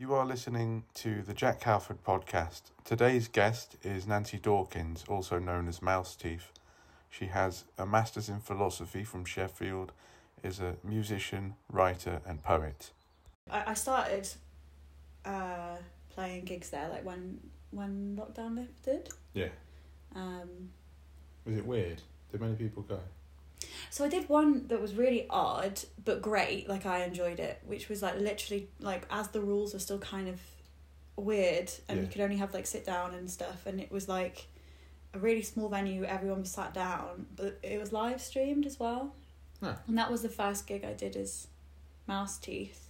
You are listening to the Jack Halford podcast. Today's guest is Nancy Dawkins, also known as Mouse Teeth. She has a master's in philosophy from Sheffield, is a musician, writer, and poet. I, I started uh, playing gigs there like when when lockdown lifted. Yeah. Um, Was it weird? Did many people go? So I did one that was really odd but great. Like I enjoyed it, which was like literally like as the rules were still kind of weird, and you could only have like sit down and stuff, and it was like a really small venue. Everyone was sat down, but it was live streamed as well. Huh. And that was the first gig I did as Mouse Teeth,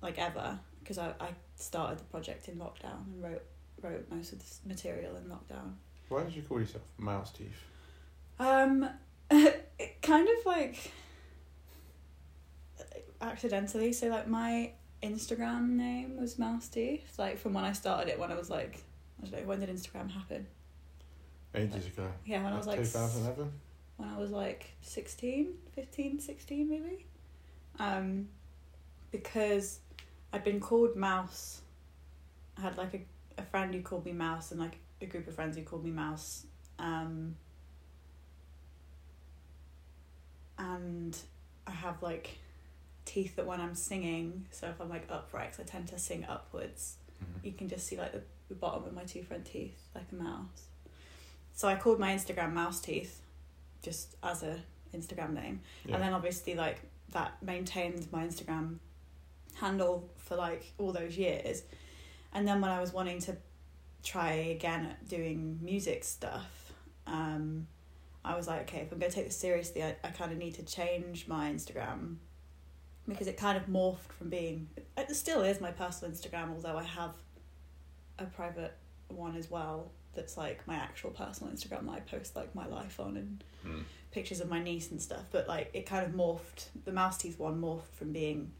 like ever, because I, I started the project in lockdown and wrote wrote most of the material in lockdown. Why did you call yourself Mouse Teeth? Um, kind of like accidentally. So like my Instagram name was Mouse Teeth. Like from when I started it, when I was like, I don't know, when did Instagram happen? Ages ago. Yeah, when I was like 2011? when I was like 16, 15, 16 maybe. Um, because I'd been called Mouse. I had like a, a friend who called me Mouse and like a group of friends who called me Mouse. Um, and I have like teeth that when I'm singing, so if I'm like upright, 'cause I tend to sing upwards, Mhm. you can just see like the, the bottom of my two front teeth like a mouse. So I called my Instagram Mouse Teeth, just as a Instagram name, Yeah. and then obviously like that maintained my Instagram handle for like all those years, and then when I was wanting to try again at doing music stuff, um, I was like, okay, if I'm gonna take this seriously, I, I kind of need to change my Instagram because it kind of morphed from being it still is my personal Instagram, although I have a private one as well that's like my actual personal Instagram that I post like my life on and Mm. pictures of my niece and stuff. But like it kind of morphed the mouse teeth one morphed from being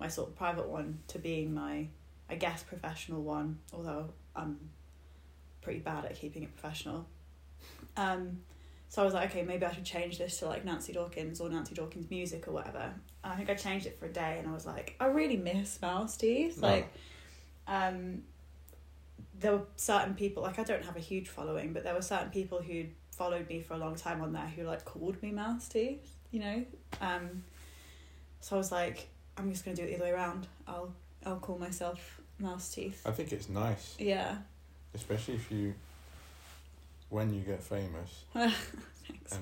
my sort of private one to being my I guess professional one, although I'm pretty bad at keeping it professional. Um so I was like, okay, maybe I should change this to like Nancy Dawkins or Nancy Dawkins music or whatever. And I think I changed it for a day and I was like, I really miss mouse teeth. No. Like um there were certain people like I don't have a huge following, but there were certain people who followed me for a long time on there who like called me mouse teeth, you know? Um so I was like, I'm just gonna do it the other way around. I'll I'll call myself mouse teeth. I think it's nice, Yeah. especially if you, when you get famous, and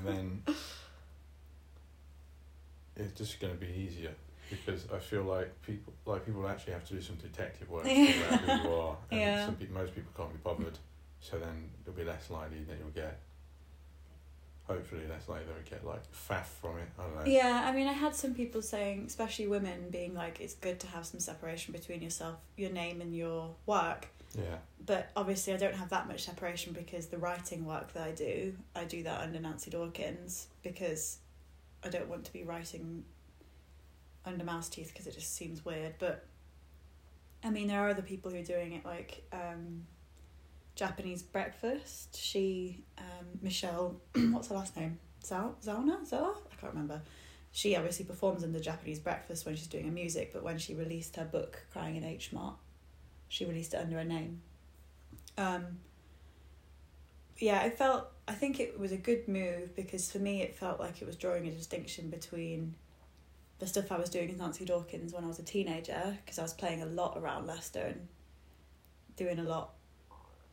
then it's just going to be easier because I feel like people like people actually have to do some detective work to figure out who you are, and Yeah. some people, most people can't be bothered. So then it'll be less likely that you'll get. Hopefully, less likely that you'll get like faff from it. I don't know. Yeah, I mean, I had some people saying, especially women, being like, it's good to have some separation between yourself, your name, and your work. Yeah. But obviously, I don't have that much separation because the writing work that I do, I do that under Nancy Dawkins because I don't want to be writing under Mouse Teeth because it just seems weird. But I mean, there are other people who are doing it, like um, Japanese Breakfast. She, um, Michelle, what's her last name? Zao, Zauna? I can't remember. She obviously performs under Japanese Breakfast when she's doing her music, but when she released her book, Crying in H Mart, she released it under a name. Um, yeah, I felt, I think it was a good move because for me it felt like it was drawing a distinction between the stuff I was doing in Nancy Dawkins when I was a teenager, because I was playing a lot around Leicester and doing a lot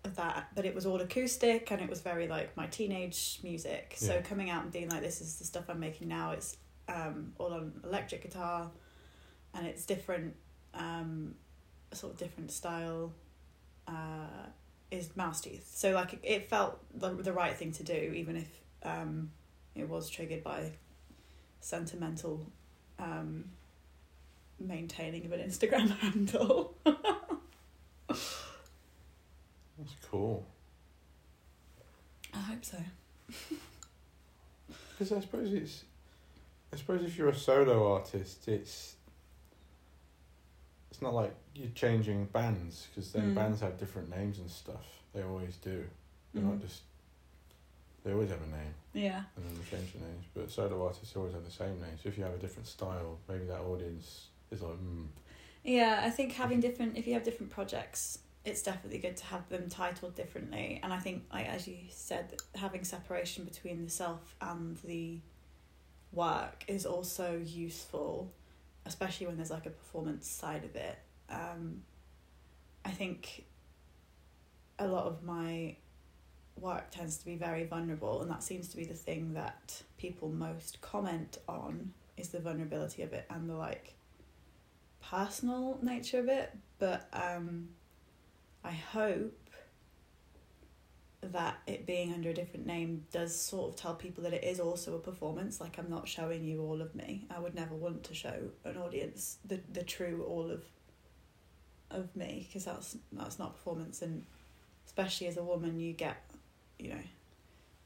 of that, but it was all acoustic and it was very like my teenage music. So coming out and being like, this is the stuff I'm making now, it's um, all on electric guitar and it's different, um, sort of different style, uh, is mouse teeth. So like it, it felt the, the right thing to do, even if um, it was triggered by sentimental um, maintaining of an Instagram handle. That's cool. I hope so. Because I suppose it's, I suppose if you're a solo artist, it's, it's not like you're changing bands because then Mm. bands have different names and stuff. They always do. They're not Mhm. just. They always have a name Yeah. and then they change the names. But solo artists always have the same name. So if you have a different style, maybe that audience is like, mm, Yeah, I think having different, if you have different projects, it's definitely good to have them titled differently. And I think, like as you said, having separation between the self and the work is also useful, especially when there's like a performance side of it. Um, I think a lot of my work tends to be very vulnerable, and that seems to be the thing that people most comment on is the vulnerability of it and the like personal nature of it. But um, I hope that it being under a different name does sort of tell people that it is also a performance. Like I'm not showing you all of me. I would never want to show an audience the the true all of of me because that's that's not performance and especially as a woman you get you know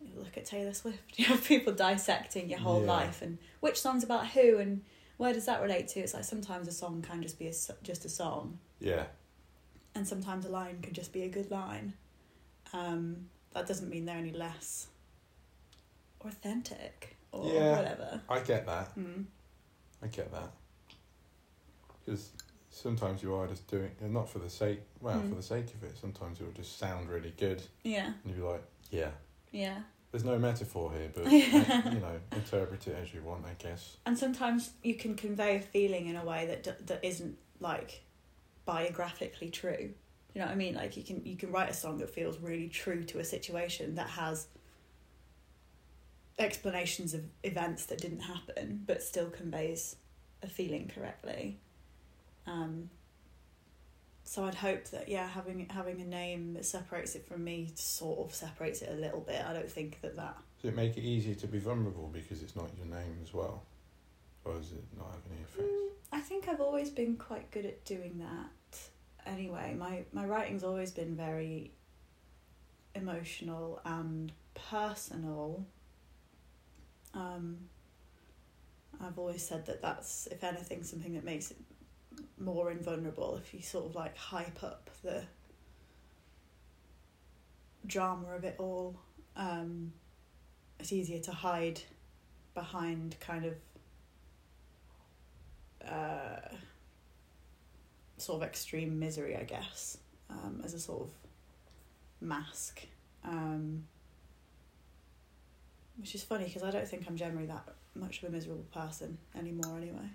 you look at Taylor Swift you have people dissecting your whole Yeah. life and which song's about who and where does that relate to it's like sometimes a song can just be a, just a song Yeah. and sometimes a line can just be a good line um that doesn't mean they're any less authentic or Yeah. whatever I get that. mm. I get that. Because sometimes you are just doing it not for the sake, well, Mm. for the sake of it. Sometimes it will just sound really good, yeah and you're like, yeah. yeah There's no metaphor here, but you know, interpret it as you want, I guess. and sometimes you can convey a feeling in a way that d- that isn't like biographically true you know what i mean like you can you can write a song that feels really true to a situation that has explanations of events that didn't happen but still conveys a feeling correctly um so i'd hope that yeah having having a name that separates it from me sort of separates it a little bit i don't think that that Does it make it easier to be vulnerable because it's not your name as well? Or does it not have any effect? Mm, I think I've always been quite good at doing that. Anyway, my my writing's always been very emotional and personal. Um, I've always said that that's, if anything, something that makes it more invulnerable. If you sort of like hype up the drama of it all, um, it's easier to hide behind kind of uh, sort of extreme misery, I guess, um, as a sort of mask. Um, which is funny because I don't think I'm generally that much of a miserable person anymore, anyway.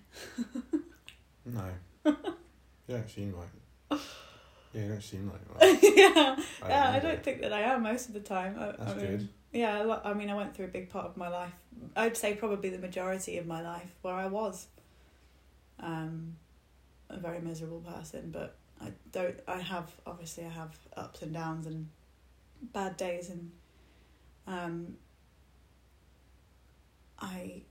No. you don't seem like. Yeah, you don't seem like yeah, I yeah, I don't think that I am most of the time. I, That's I mean, good. Yeah, I mean, I went through a big part of my life. I'd say probably the majority of my life where I was um, a very miserable person. But I don't. I have obviously I have ups and downs and bad days, and um, I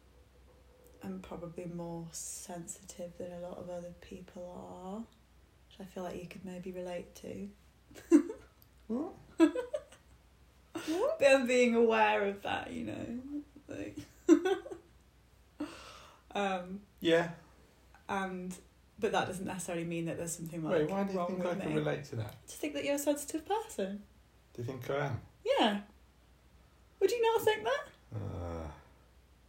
am probably more sensitive than a lot of other people are, which I feel like you could maybe relate to. What? them being aware of that, you know. Like um Yeah. and but that doesn't necessarily mean that there's something like Wait, why do you wrong think with I can me. relate to that? Just think that you're a sensitive person. Do you think I am? Yeah. Would you not think that? Uh,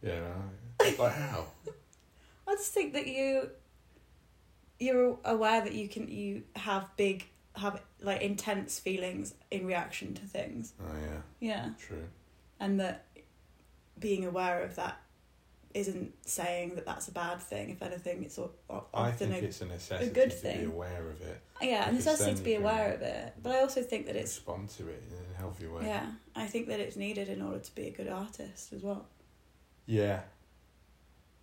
yeah, like how? I just think that you you're aware that you can you have big have like intense feelings in reaction to things. Oh yeah, Yeah. true. and that being aware of that isn't saying that that's a bad thing. If anything, it's o- o- I often think a, it's a necessity good to thing. be aware of it, yeah, a necessity to be aware of it. But I also think that it's respond to it in a healthy way. yeah, I think that it's needed in order to be a good artist as well. Yeah.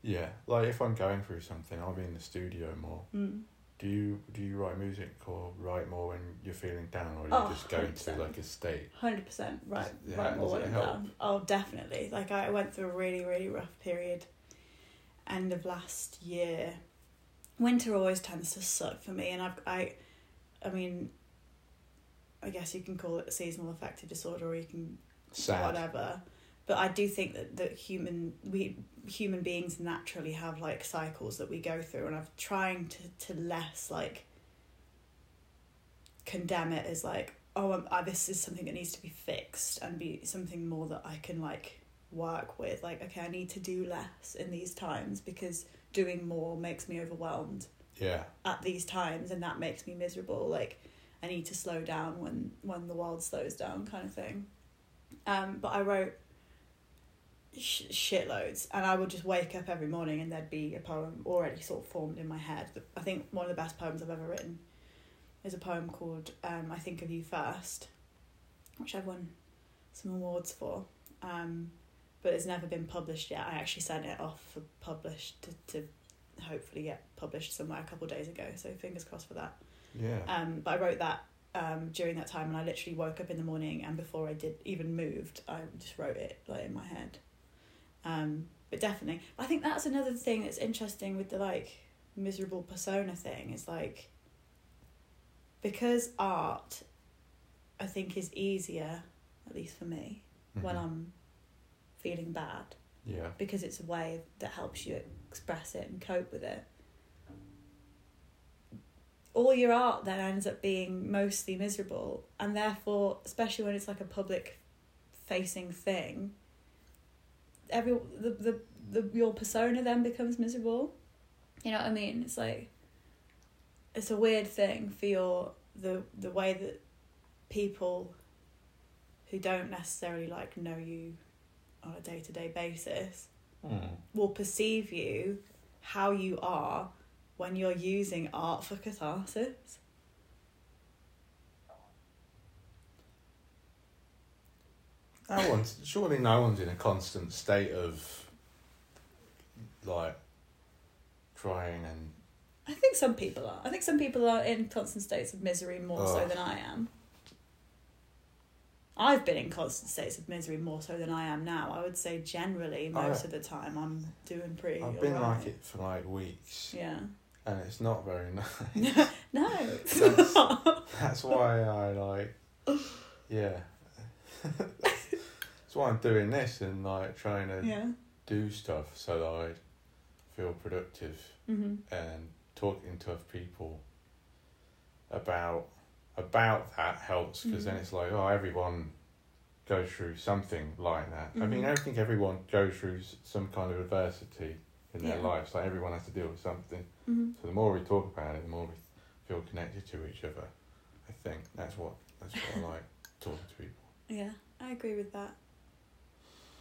Yeah. Like if I'm going through something, I'll be in the studio more. Mm. Do you do you write music or write more when you're feeling down, or you oh, just go into 100%. like a state? Hundred percent, right, Yeah, right. More than help? down. Oh, definitely. Like I went through a really, really rough period. End of last year. Winter always tends to suck for me, and I've I, I mean. I guess you can call it seasonal affective disorder, or you can Sad. whatever. But I do think that, that human we human beings naturally have like cycles that we go through, and I'm trying to to less like condemn it as like oh um, uh, this is something that needs to be fixed and be something more that I can like work with. Like okay, I need to do less in these times because doing more makes me overwhelmed. Yeah. at these times and that makes me miserable like i need to slow down when when the world slows down kind of thing um but i wrote sh- shitloads and i would just wake up every morning and there'd be a poem already sort of formed in my head i think one of the best poems i've ever written is a poem called um, i think of you first which i've won some awards for um, but it's never been published yet i actually sent it off for published to, to hopefully get published somewhere a couple of days ago. So fingers crossed for that. Yeah. Um, but I wrote that um, during that time, and I literally woke up in the morning, and before I did even moved, I just wrote it like in my head. Um, but definitely, I think that's another thing that's interesting with the like miserable persona thing. Is like because art, I think, is easier, at least for me, when Mhm. I'm feeling bad Yeah. because it's a way that helps you express it and cope with it. All your art then ends up being mostly miserable, and therefore, especially when it's like a public facing thing, every the, the, the your persona then becomes miserable. You know what I mean? It's like it's a weird thing for your the the way that people who don't necessarily like know you on a day to day basis Mm. will perceive you how you are when you're using art for catharsis. No one's surely no one's in a constant state of like trying and I think some people are. I think some people are in constant states of misery more so than I am. I've been in constant states of misery more so than I am now. I would say generally most I- of the time I'm doing pretty. I've been alright. like it for like weeks Yeah. and it's not very nice. no, That's- That's why I like yeah. Why I'm doing this and like trying to Yeah. do stuff so that I feel productive Mhm. and talking to other people about about that helps because then Mhm. it's like oh everyone goes through something like that. I mean Mhm. I think everyone goes through some kind of adversity in their Yeah. lives. Like everyone has to deal with something. Mhm. So the more we talk about it, the more we feel connected to each other. I think that's what that's what I like talking to people. Yeah, I agree with that.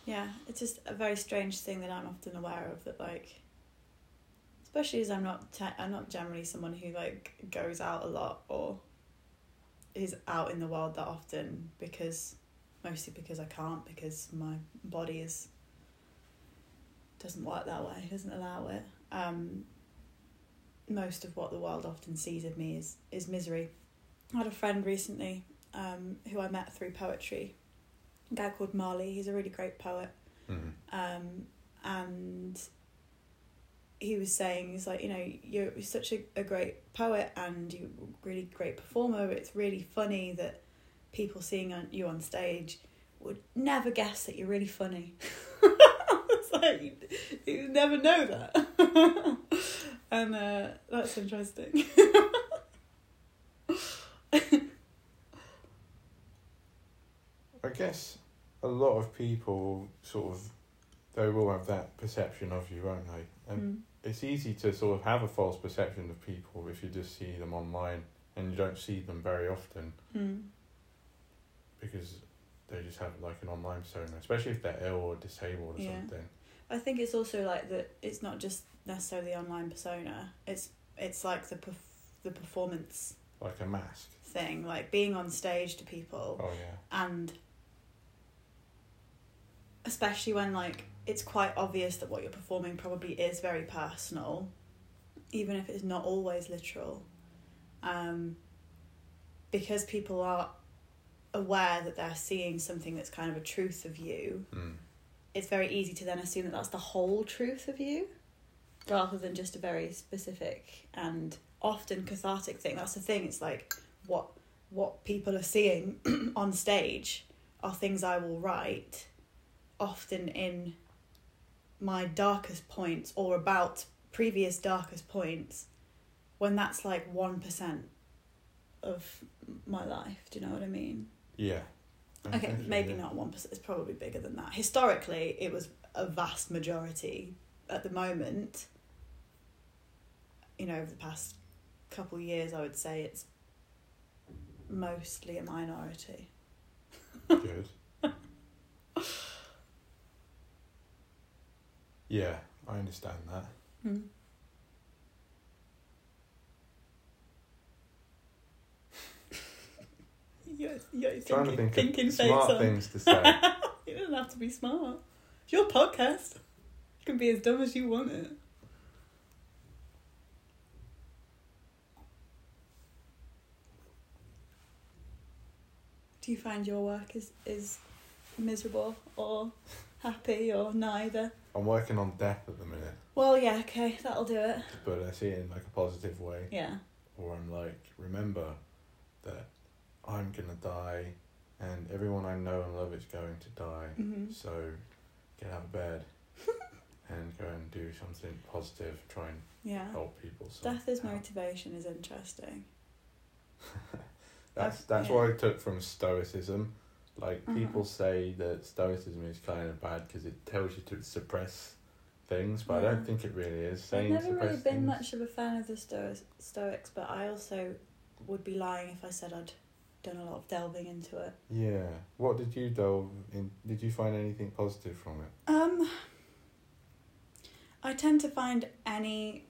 Yeah, it's just a very strange thing that I'm often aware of that like especially as I'm not te- I'm not generally someone who like goes out a lot or is out in the world that often because mostly because I can't because my body is doesn't work that way, doesn't allow it. Um most of what the world often sees of me is is misery. I had a friend recently um, who I met through poetry. A guy called Marley. He's a really great poet. Mm. Um, and he was saying, he's like, you know, you're such a, a great poet and you're a really great performer. It's really funny that people seeing on, you on stage would never guess that you're really funny. it's like, you, you never know that. and uh, that's interesting. I guess a lot of people sort of they will have that perception of you, won't they? And Mm. it's easy to sort of have a false perception of people if you just see them online and you don't see them very often Mm. because they just have like an online persona, especially if they're ill or disabled or Yeah. something. I think it's also like that. It's not just necessarily the online persona. It's it's like the perf- the performance Like a mask. thing, like being on stage to people, Oh yeah. and especially when like it's quite obvious that what you're performing probably is very personal, even if it's not always literal, um, because people are aware that they're seeing something that's kind of a truth of you Mm. it's very easy to then assume that that's the whole truth of you rather than just a very specific and often cathartic thing that's the thing it's like what what people are seeing on stage are things i will write often in my darkest points or about previous darkest points when that's like 1% of my life do you know what i mean Yeah. Okay, Essentially, maybe yeah. not one percent. It's probably bigger than that. Historically, it was a vast majority. At the moment, you know over the past couple years, I would say it's mostly a minority. Good. yeah, I understand that. Hmm. You're, you're Trying to thinking, think thinking of smart on. things to say. You don't have to be smart. It's your podcast. You can be as dumb as you want it. Do you find your work is is miserable or happy or neither? I'm working on death at the minute, Well, yeah, okay, that'll do it. but I see it in like a positive way. Yeah. Or I'm like, remember that I'm gonna die, and everyone I know and love is going to die. hmm So get out of bed and go and do something positive. Try and Yeah. help people. So Death is motivation is interesting. That's that's yeah. what I took from Stoicism. Like Mhm. people say that Stoicism is kind of bad because it tells you to suppress things, but I don't think it really is. I've Saying never suppress really been things. much of a fan of the Sto- Stoics, but I also would be lying if I said I'd done a lot of delving into it. Yeah. What did you delve in? Did you find anything positive from it? Um, I tend to find any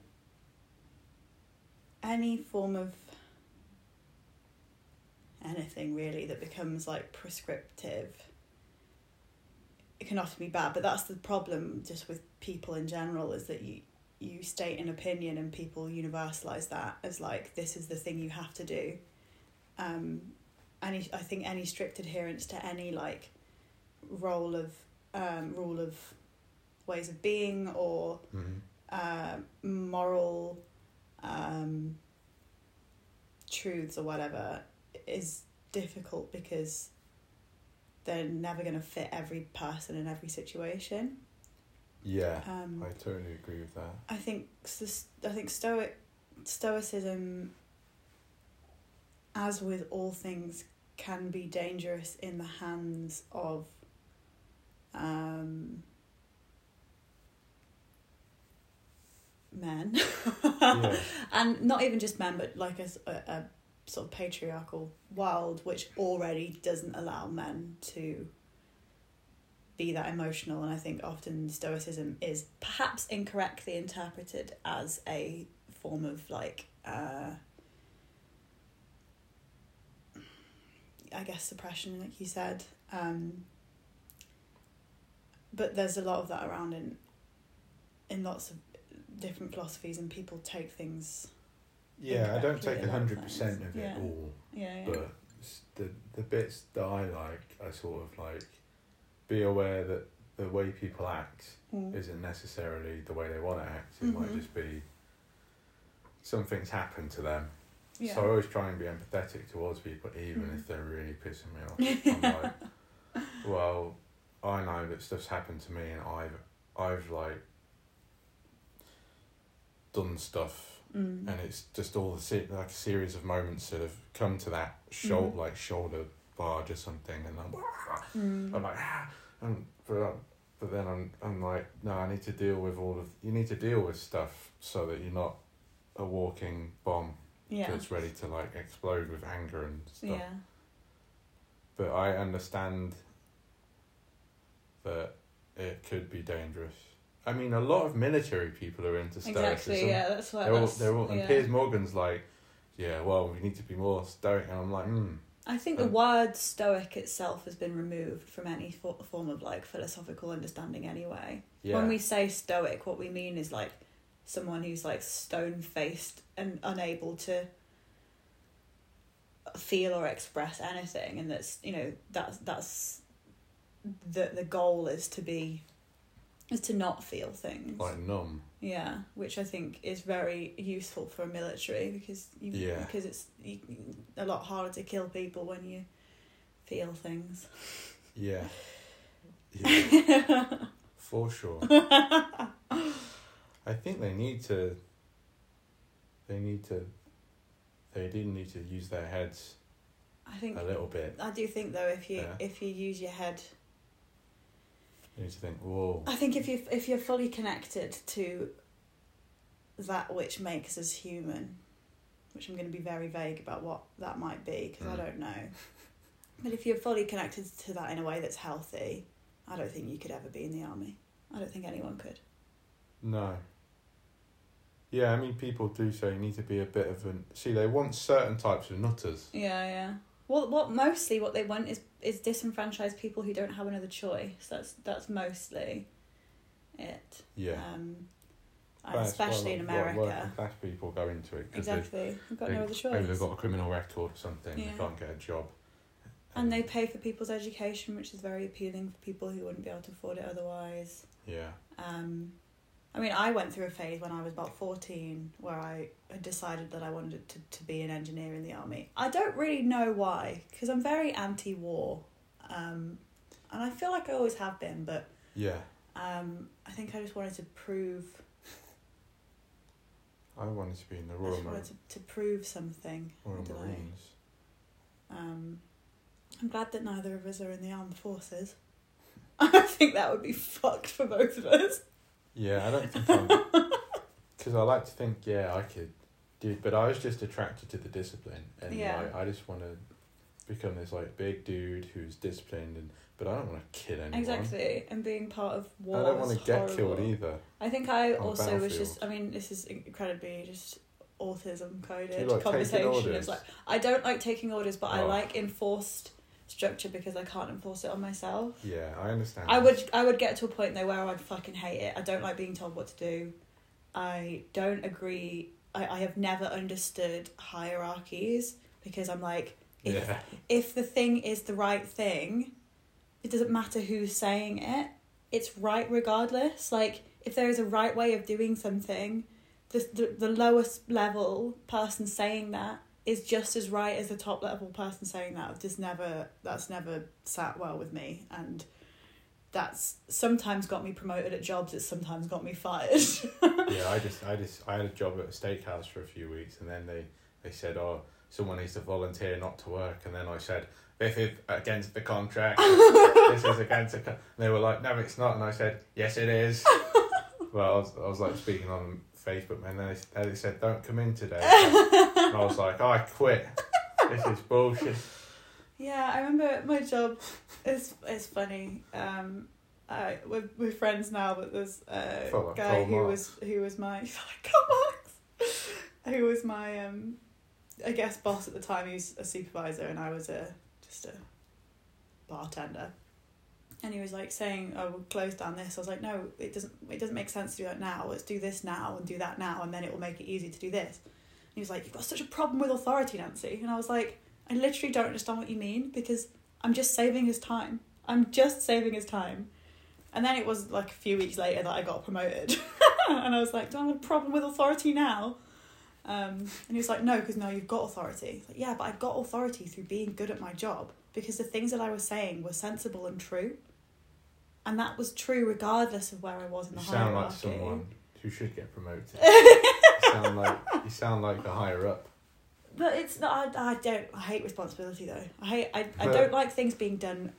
any form of anything really that becomes like prescriptive it can often be bad but that's the problem just with people in general is that you you state an opinion and people universalize that as like this is the thing you have to do um any i think any strict adherence to any like role of um rule of ways of being or Mm-hmm. uh, moral um, truths or whatever is difficult because they're never going to fit every person in every situation. Yeah, Um, I totally agree with that. I think I think stoic stoicism, as with all things, can be dangerous in the hands of um, men, Yeah. and not even just men, but like a- a sort of patriarchal world which already doesn't allow men to be that emotional and i think often stoicism is perhaps incorrectly interpreted as a form of like uh i guess suppression like you said um but there's a lot of that around in in lots of different philosophies and people take things Yeah, I don't take a hundred percent of it Yeah. all, yeah yeah but the the bits that I like, I sort of like be aware that the way people act Mm. isn't necessarily the way they want to act. It might Mhm. just be something's happened to them. yeah So I always try and be empathetic towards people, even Mhm. if they're really pissing me off. I'm like, well, I know that stuff's happened to me, and I've, I've like done stuff, Mm. and it's just all the se- like a series of moments that have come to that shoulder, Mhm. like shoulder barge or something, and I'm, Mm. I'm like, ah, and but, but then I'm, I'm like, no, I need to deal with all of. You need to deal with stuff so that you're not a walking bomb yeah that's ready to like explode with anger and stuff. yeah But I understand that it could be dangerous. I mean, a lot of military people are into stoicism. exactly yeah that's what They're all, they're all, and yeah. Piers Morgan's like, yeah, well, we need to be more stoic, and I'm like, hmm, I think the Um, word stoic itself has been removed from any fo- form of like philosophical understanding anyway. yeah, When we say stoic, what we mean is like someone who's like stone faced and unable to feel or express anything, and that's you know that's that's the the goal is to be is to not feel things. like numb. Yeah, which I think is very useful for a military because you Yeah. because it's you, a lot harder to kill people when you feel things. Yeah, yeah, for sure. I think they need to. They need to. They do need to use their heads I think a little bit. I do think though if you Yeah. if you use your head, You need to think, whoa, I think if you if you're fully connected to that which makes us human, which I'm going to be very vague about what that might be because I Mm. don't know. But if you're fully connected to that in a way that's healthy, I don't think you could ever be in the army. I don't think anyone could. No. Yeah, I mean, people do say you need to be a bit of an. See, they want certain types of nutters. Yeah, yeah. Well, what mostly what they want is is disenfranchised people who don't have another choice. That's that's mostly it. Yeah. Um, and especially in America. working class people go into it Exactly. We've got they, no other choice. maybe they've got a criminal record or something. Yeah. They can't get a job. And they pay for people's education, which is very appealing for people who wouldn't be able to afford it otherwise. Yeah. Um, I mean, I went through a phase when I was about 14 where I had decided that I wanted to, to be an engineer in the army. I don't really know why, because I'm very anti war. Um, and I feel like I always have been, but Yeah. um, I think I just wanted to prove. I wanted to be in the I Royal, just wanted to, to prove something. I Royal. Marines. Um, I'm glad that neither of us are in the armed forces. I think that would be fucked for both of us. Yeah, I don't think I'm. Because I like to think, yeah, I could do, but I was just attracted to the discipline, and Yeah. like, I just want to become this like big dude who's disciplined, and but I don't want to kill anyone. Exactly, and being part of war. I don't want to get killed either. I think I also was just. I mean, this is incredibly just autism coded like conversation. It's like I don't like taking orders, but I Oh. like enforced structure because I can't enforce it on myself. Yeah, I understand. I that. would I would get to a point though where I'd fucking hate it. I don't like being told what to do. I don't agree. I, I have never understood hierarchies because I'm like, if Yeah, if the thing is the right thing, it doesn't matter who's saying it. It's right regardless. Like if there is a right way of doing something, the the, the lowest level person saying that is just as right as the top level person saying that. Just never that's never sat well with me and that's sometimes got me promoted at jobs, it's sometimes got me fired. yeah. I just, I just, I had a job at a steakhouse for a few weeks, and then they, they said, oh, someone needs to volunteer not to work, and then I said, this is against the contract. this is against the. Con-. And they were like, no, it's not, and I said, yes, it is. well, I was, I was like speaking on Facebook, and then they, they said, don't come in today. and I was like, I quit. This is bullshit. Yeah, I remember my job. It's it's funny. Um, I we're, we're friends now, but there's a like guy who was who was my who was my um, I guess boss at the time. He was a supervisor, and I was a just a bartender. And he was like saying, "Oh, we'll close down this." I was like, "No, it doesn't. It doesn't make sense to do that now. Let's do this now and do that now, and then it will make it easy to do this." And he was like, "You've got such a problem with authority, Nancy." And I was like, "I literally don't understand what you mean because I'm just saving his time. I'm just saving his time." And then it was like a few weeks later that I got promoted, and I was like, "Do I have a problem with authority now?" Um, and he was like, "No, because now you've got authority." Like, yeah, but I got authority through being good at my job because the things that I was saying were sensible and true, and that was true regardless of where I was in the higher. You sound like someone who should get promoted. you sound like you sound like a higher up. But it's not. I, I don't. I hate responsibility though. I hate. I, I don't like things being done.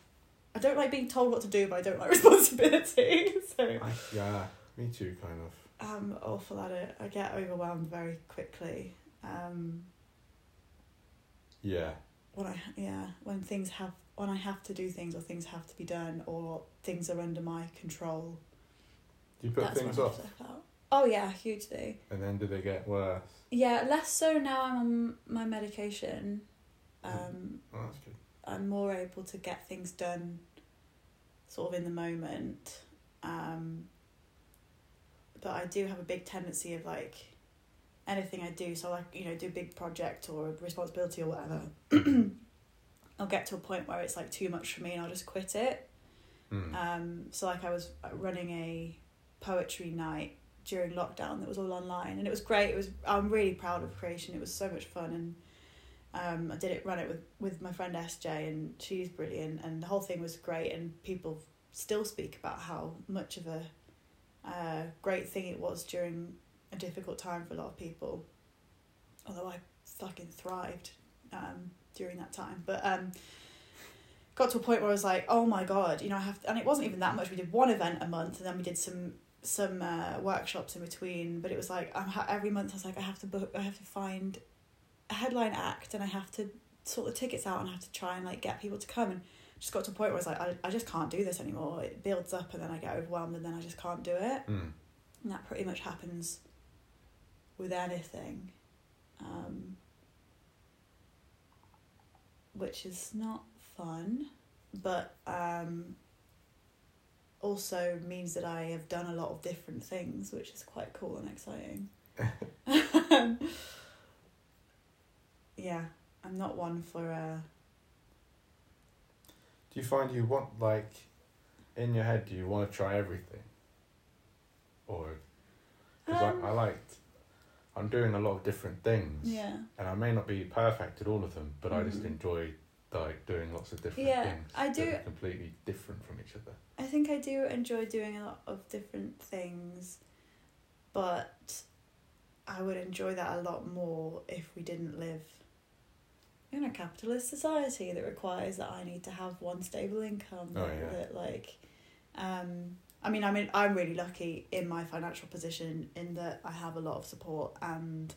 I don't like being told what to do, but I don't like responsibility. so I, yeah, me too, kind of. I'm awful at it. I get overwhelmed very quickly. Um, Yeah, when I yeah when things have when I have to do things or things have to be done or things are under my control. do you put that's things off. Oh yeah, hugely. and then do they get worse? Yeah, less so now. I'm on my medication. Um, Oh, that's good. I'm more able to get things done sort of in the moment. Um, but I do have a big tendency of like anything I do, so like, you know, do a big project or a responsibility or whatever. I'll get to a point where it's like too much for me and I'll just quit it. Mm. Um, so like I was running a poetry night during lockdown that was all online and it was great. It was I'm really proud of creation. It was so much fun and um, I did it run it with, with my friend SJ and she's brilliant and the whole thing was great and people still speak about how much of a uh, great thing it was during a difficult time for a lot of people. Although I fucking thrived um, during that time. But um, got to a point where I was like, oh my god, you know, I have, and it wasn't even that much. We did one event a month, and then we did some some uh, workshops in between, but it was like I'm ha- every month I was like I have to book, I have to find a headline act, and I have to sort the tickets out and I have to try and like get people to come and just got to a point where I was like I, I just can't do this anymore. It builds up and then I get overwhelmed and then I just can't do it. Mm. And that pretty much happens with anything. Um, which is not fun, but um, also means that I have done a lot of different things, which is quite cool and exciting. yeah, I'm not one for uh Do you find you want like in your head? Do you want to try everything? Or because Um, I, I liked, I'm doing a lot of different things, yeah. and I may not be perfect at all of them, but I just Mhm. enjoy like doing lots of different Yeah, things. I do- completely different from each other. I think I do enjoy doing a lot of different things, but I would enjoy that a lot more if we didn't live in a capitalist society that requires that I need to have one stable income. Oh, that, yeah. that like, um, I mean, I mean, I'm really lucky in my financial position in that I have a lot of support and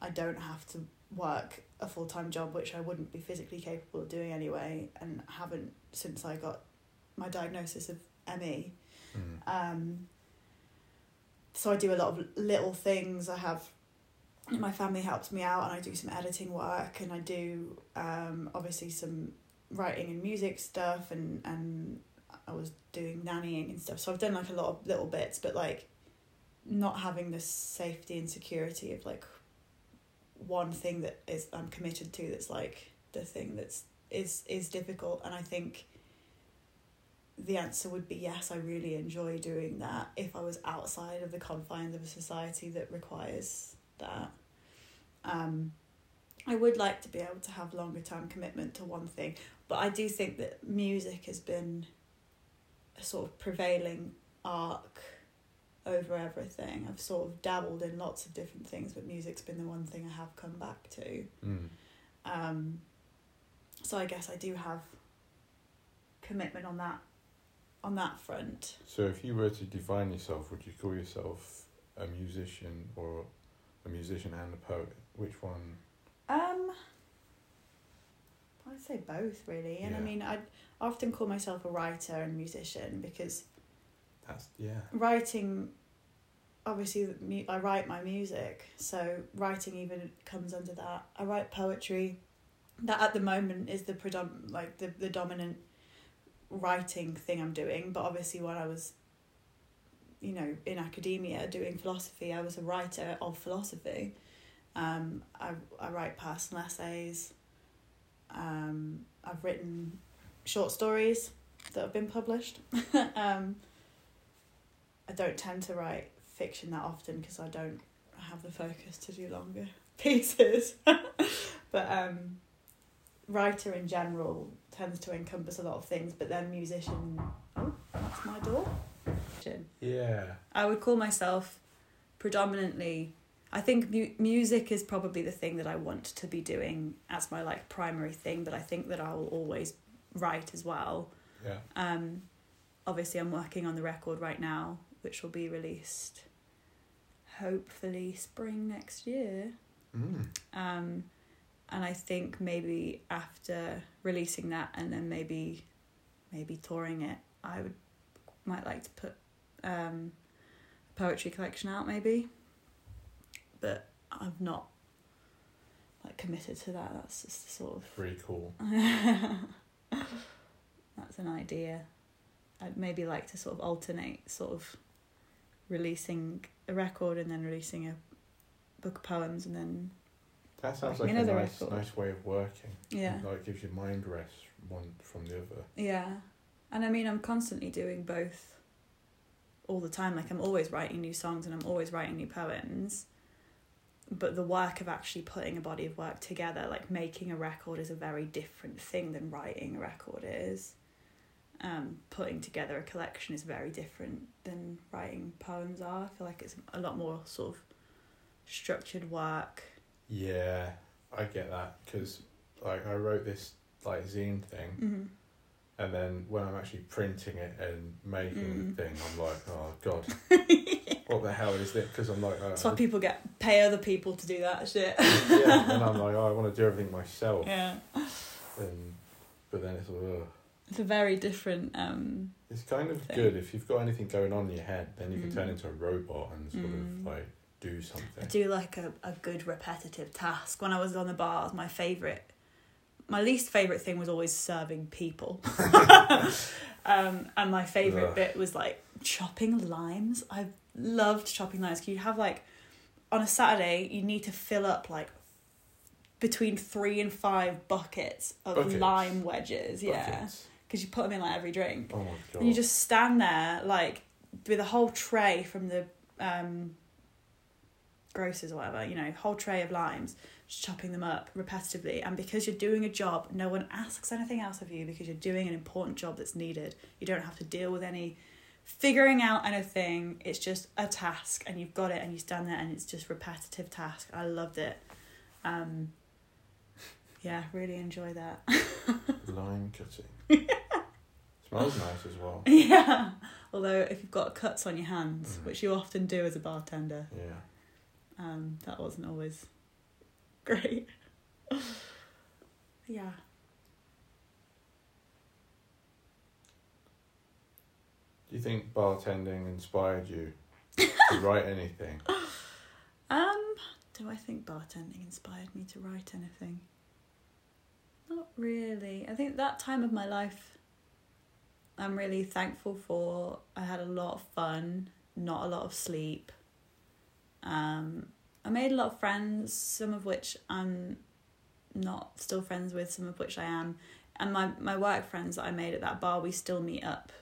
I don't have to work a full time job, which I wouldn't be physically capable of doing anyway, and haven't since I got my diagnosis of ME. Mm. Um, so I do a lot of little things. I have my family helps me out, and I do some editing work, and I do um, obviously some writing and music stuff, and and I was doing nannying and stuff. So I've done like a lot of little bits, but like not having the safety and security of like one thing that is I'm committed to. That's like the thing that's is is difficult, and I think the answer would be yes, I really enjoy doing that if I was outside of the confines of a society that requires that. Um, I would like to be able to have longer term commitment to one thing, but I do think that music has been a sort of prevailing arc over everything. I've sort of dabbled in lots of different things, but music's been the one thing I have come back to. Mm. Um, so I guess I do have commitment on that on that front. So if you were to define yourself, would you call yourself a musician or a musician and a poet? Which one? Um, I'd say both really, and I mean I often call myself a writer and musician because That's yeah. writing, obviously I write my music, so writing even comes under that. I write poetry, that at the moment is the predom like the the dominant writing thing I'm doing. But obviously when I was, you know, in academia doing philosophy, I was a writer of philosophy. Um, I I write personal essays. Um, I've written short stories that have been published. um, I don't tend to write fiction that often because I don't have the focus to do longer pieces. but um, writer in general tends to encompass a lot of things, but then musician. Oh, that's my door. Yeah. I would call myself predominantly. I think mu- music is probably the thing that I want to be doing as my like primary thing, but I think that I will always write as well. Yeah. Um, obviously, I'm working on the record right now, which will be released hopefully spring next year. Mm. Um, and I think maybe after releasing that and then maybe maybe touring it, I would might like to put um, a poetry collection out maybe. But I've not like committed to that. That's just sort of Pretty cool. that's an idea. I'd maybe like to sort of alternate sort of releasing a record and then releasing a book of poems and then That sounds Like a nice, record. nice way of working. yeah. Like gives your mind rest one from the other. Yeah. And I mean I'm constantly doing both all the time. Like I'm always writing new songs and I'm always writing new poems. But the work of actually putting a body of work together, like making a record is a very different thing than writing a record is. Um, putting together a collection is very different than writing poems are. I feel like it's a lot more sort of structured work. Yeah, I get that because like I wrote this like zine thing Mm-hmm. and then when I'm actually printing it and making Mm. the thing, I'm like, oh god, what the hell is this? Because I'm like, uh, That's why people get pay other people to do that shit. yeah, and I'm like, oh, I want to do everything myself, yeah, and but then it's ugh. it's a very different. um it's kind of Thing. good if you've got anything going on in your head, then you can Mm. turn into a robot and sort Mm. of like do I something. do like a, a good repetitive task. When I was on the bars, my favourite, my least favourite thing was always serving people. um, and my favourite Ugh. bit was like chopping limes. I loved chopping limes. You'd have like, on a Saturday, you need to fill up like between three and five buckets of Buckets? lime wedges. Yeah. Because you put them in like every drink. Oh my god. And you just stand there like with a whole tray from the um, grocers or whatever, you know, whole tray of limes, just chopping them up repetitively. And because you're doing a job, no one asks anything else of you because you're doing an important job that's needed. You don't have to deal with any figuring out anything. It's just a task and you've got it and you stand there and it's just repetitive task. I loved it. Um, yeah, really enjoy that. Line cutting. Smells nice as well. yeah. Although if you've got cuts on your hands, Mm. which you often do as a bartender, Yeah. um, that wasn't always great. yeah. Do you think bartending inspired you to write anything? Um, do I think bartending inspired me to write anything? Not really. I think that time of my life I'm really thankful for. I had a lot of fun, not a lot of sleep. Um, I made a lot of friends, some of which I'm not still friends with, some of which I am. And my, my work friends that I made at that bar, we still meet up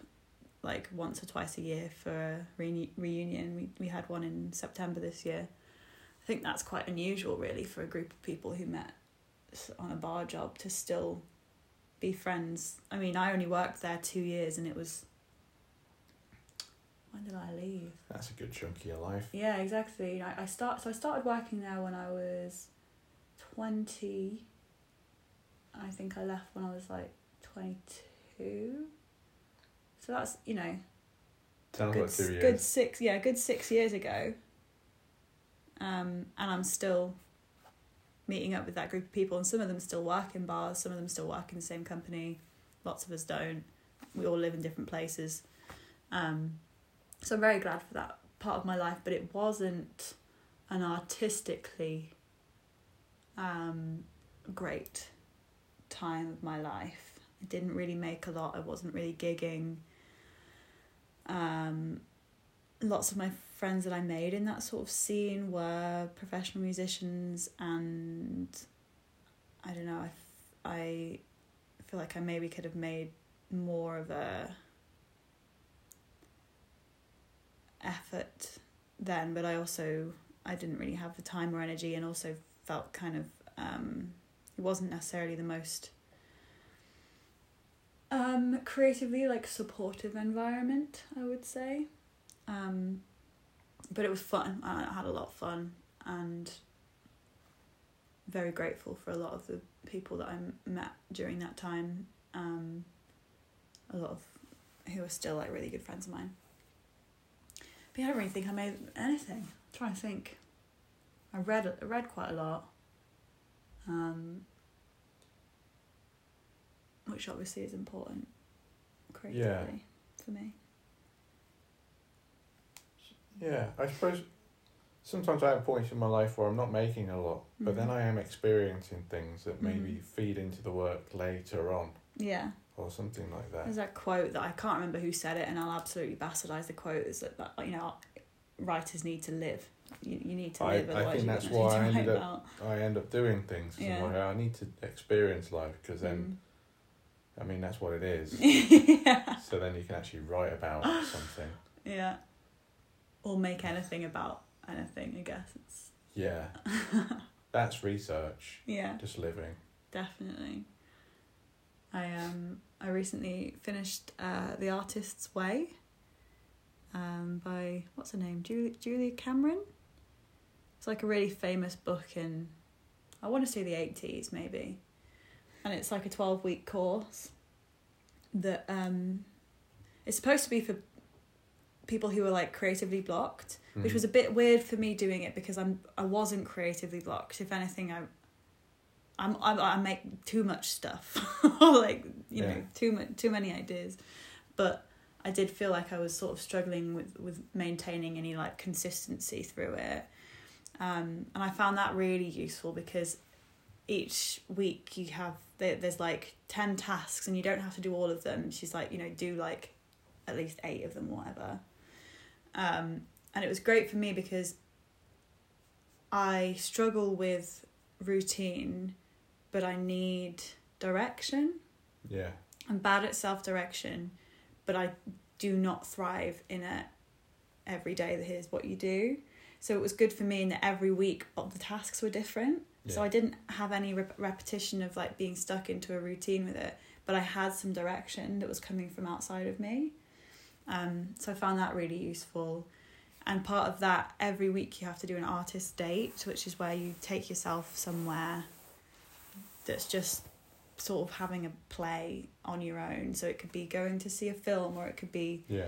like once or twice a year for a reuni- reunion. We, we had one in September this year. I think that's quite unusual, really, for a group of people who met on a bar job to still be friends. I mean, I only worked there two years, and it was. When did I leave? That's a good chunk of your life. Yeah, exactly. I, I start so I started working there when I was twenty. I think I left when I was like twenty two. So that's you know Sounds good like two years. good six yeah good six years ago. Um, and I'm still meeting up with that group of people, and some of them still work in bars, some of them still work in the same company. Lots of us don't. We all live in different places. Um, so I'm very glad for that part of my life, but it wasn't an artistically um, great time of my life. I didn't really make a lot. I wasn't really gigging. Um, lots of my friends that I made in that sort of scene were professional musicians, and I don't know. I, I feel like I maybe could have made more of a effort then, but I also I didn't really have the time or energy, and also felt kind of um, it wasn't necessarily the most um, creatively like supportive environment. I would say, um, but it was fun. I had a lot of fun and very grateful for a lot of the people that i met during that time. Um, a lot of who are still like really good friends of mine. But yeah, I don't really think I made anything. I'm trying to think. I read read quite a lot. Um, which obviously is important creatively for me. Yeah, I suppose sometimes I have points in my life where I'm not making a lot, but then Mhm. I am experiencing things that maybe Mhm. feed into the work later on Yeah. or something like that. There's that quote that I can't remember who said it, and I'll absolutely bastardize the quote. Is that, that you know, writers need to live. You, you need to I- live, I otherwise think that's why I write ended about. I end up doing things. Yeah. I need to experience life because then, I mean, that's what it is. Yeah. so then you can actually write about something. Yeah. Or make anything about anything. I guess it's Yeah, that's research, yeah, just living. definitely. I um I recently finished uh The Artist's Way. Um, by what's her name? Julia Julia Cameron. It's like a really famous book in, I want to say the eighties maybe, and it's like a twelve week course. that um, it's supposed to be for people who are like creatively blocked, which Mm. was a bit weird for me doing it because I'm I wasn't creatively blocked. If anything, I I'm, I I make too much stuff, like you Yeah. know too much too many ideas, but I did feel like I was sort of struggling with with maintaining any like consistency through it, um, and I found that really useful because each week you have there's like 10 tasks and you don't have to do all of them. She's like you know do like at least eight of them whatever. Um, and it was great for me because i struggle with routine but i need direction. Yeah. i'm bad at self-direction but i do not thrive in a every day that here's what you do. So it was good for me in that every week the tasks were different so I didn't have any rep- repetition of like being stuck into a routine with it, but I had some direction that was coming from outside of me. Um, so I found that really useful. And part of that, every week you have to do an artist date, which is where you take yourself somewhere that's just sort of having a play on your own. So it could be going to see a film or it could be Yeah.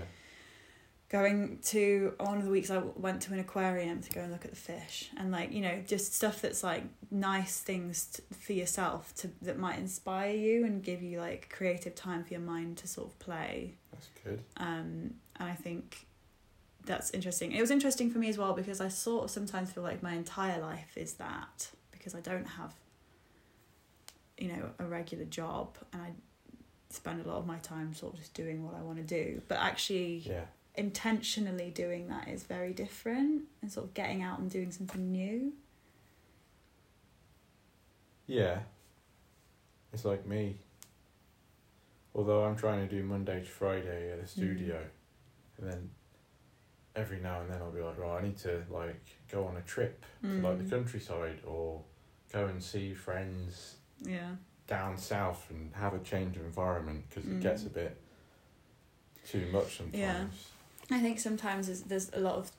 Going to one of the weeks I went to an aquarium to go and look at the fish and like you know just stuff that's like nice things t for yourself to that might inspire you and give you like creative time for your mind to sort of play That's good. um and I think that's interesting it was interesting for me as well because I sort of sometimes feel like my entire life is that because I don't have you know a regular job and I spend a lot of my time sort of just doing what I want to do but actually Yeah. Intentionally doing that is very different and sort of getting out and doing something new. Yeah. It's like me. Although I'm trying to do Monday to Friday at the studio, and then every now and then I'll be like, right, I need to like go on a trip to like Mm. the countryside or go and see friends Yeah. down south and have a change of environment because Mm. it gets a bit too much sometimes. Yeah. I think sometimes there's, a lot of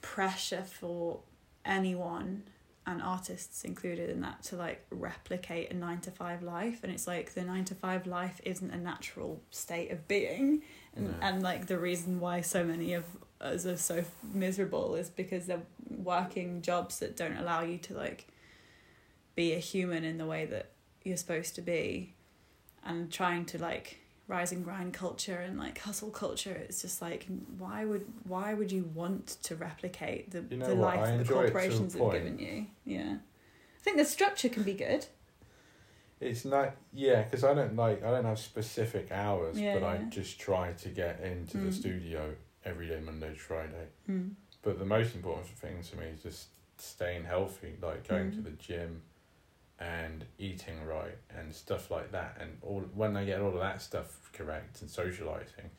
pressure for anyone and artists included in that to like replicate a nine to five life and it's like the nine to five life isn't a natural state of being and, No. and like the reason why so many of us are so miserable is because they're working jobs that don't allow you to like be a human in the way that you're supposed to be and trying to like rise and grind culture and like hustle culture it's just like why would why would you want to replicate the, You know the what, life that the enjoy it to a corporations have given you yeah i think the structure can be good It's not yeah, because I don't like I don't have specific hours, Yeah, but I just try to get into the Mm. studio every day, Monday to Friday. mm. But the most important thing to me is just staying healthy, like going to Mm. the gym and eating right and stuff like that. And all when I get all of that stuff correct and socializing,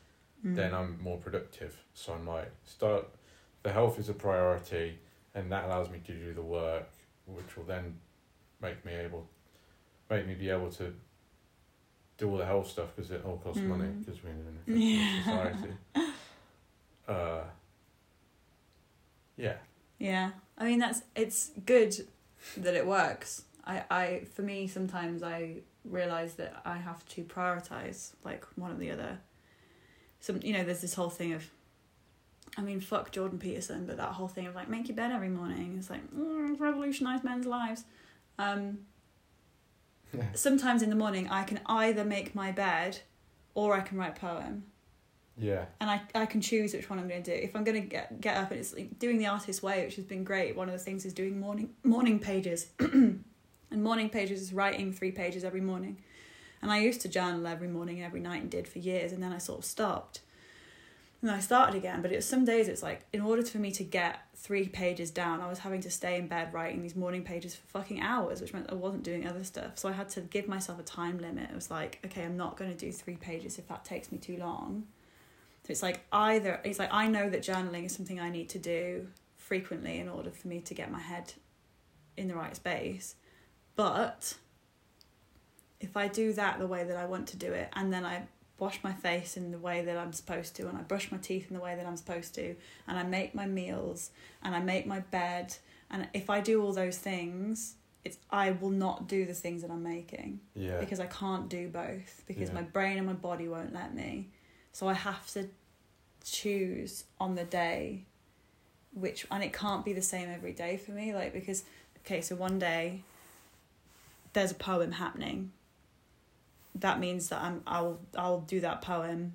Mm. then I'm more productive. So I'm like start the health is a priority, and that allows me to do the work, which will then make me able make me be able to do all the health stuff because it all costs money Mm. because we're in a Yeah. society. Uh, yeah. Yeah, I mean that's it's good that it works. I I for me sometimes I realize that I have to prioritize like one or the other. Some you know there's this whole thing of, I mean fuck Jordan Peterson, but that whole thing of like make your bed every morning. It's like mm, revolutionize men's lives. Um, sometimes in the morning I can either make my bed, or I can write a poem Yeah. and I, I can choose which one I'm going to do. If I'm going to get get up and it's like doing the artist way, which has been great. One of the things is doing morning morning pages, and morning pages is writing three pages every morning. And I used to journal every morning, and every night, and did for years, and then I sort of stopped. And then I started again, but it was some days it's like in order for me to get three pages down, I was having to stay in bed writing these morning pages for fucking hours, which meant I wasn't doing other stuff. So I had to give myself a time limit. It was like, okay, I'm not going to do three pages if that takes me too long. So it's like either it's like I know that journaling is something I need to do frequently in order for me to get my head in the right space. But if I do that the way that I want to do it and then I wash my face in the way that I'm supposed to and I brush my teeth in the way that I'm supposed to and I make my meals and I make my bed and if I do all those things it's I will not do the things that I'm making Yeah. because I can't do both because Yeah. my brain and my body won't let me. So I have to choose on the day which and it can't be the same every day for me like because okay so one day there's a poem happening that means that I'm I'll I'll do that poem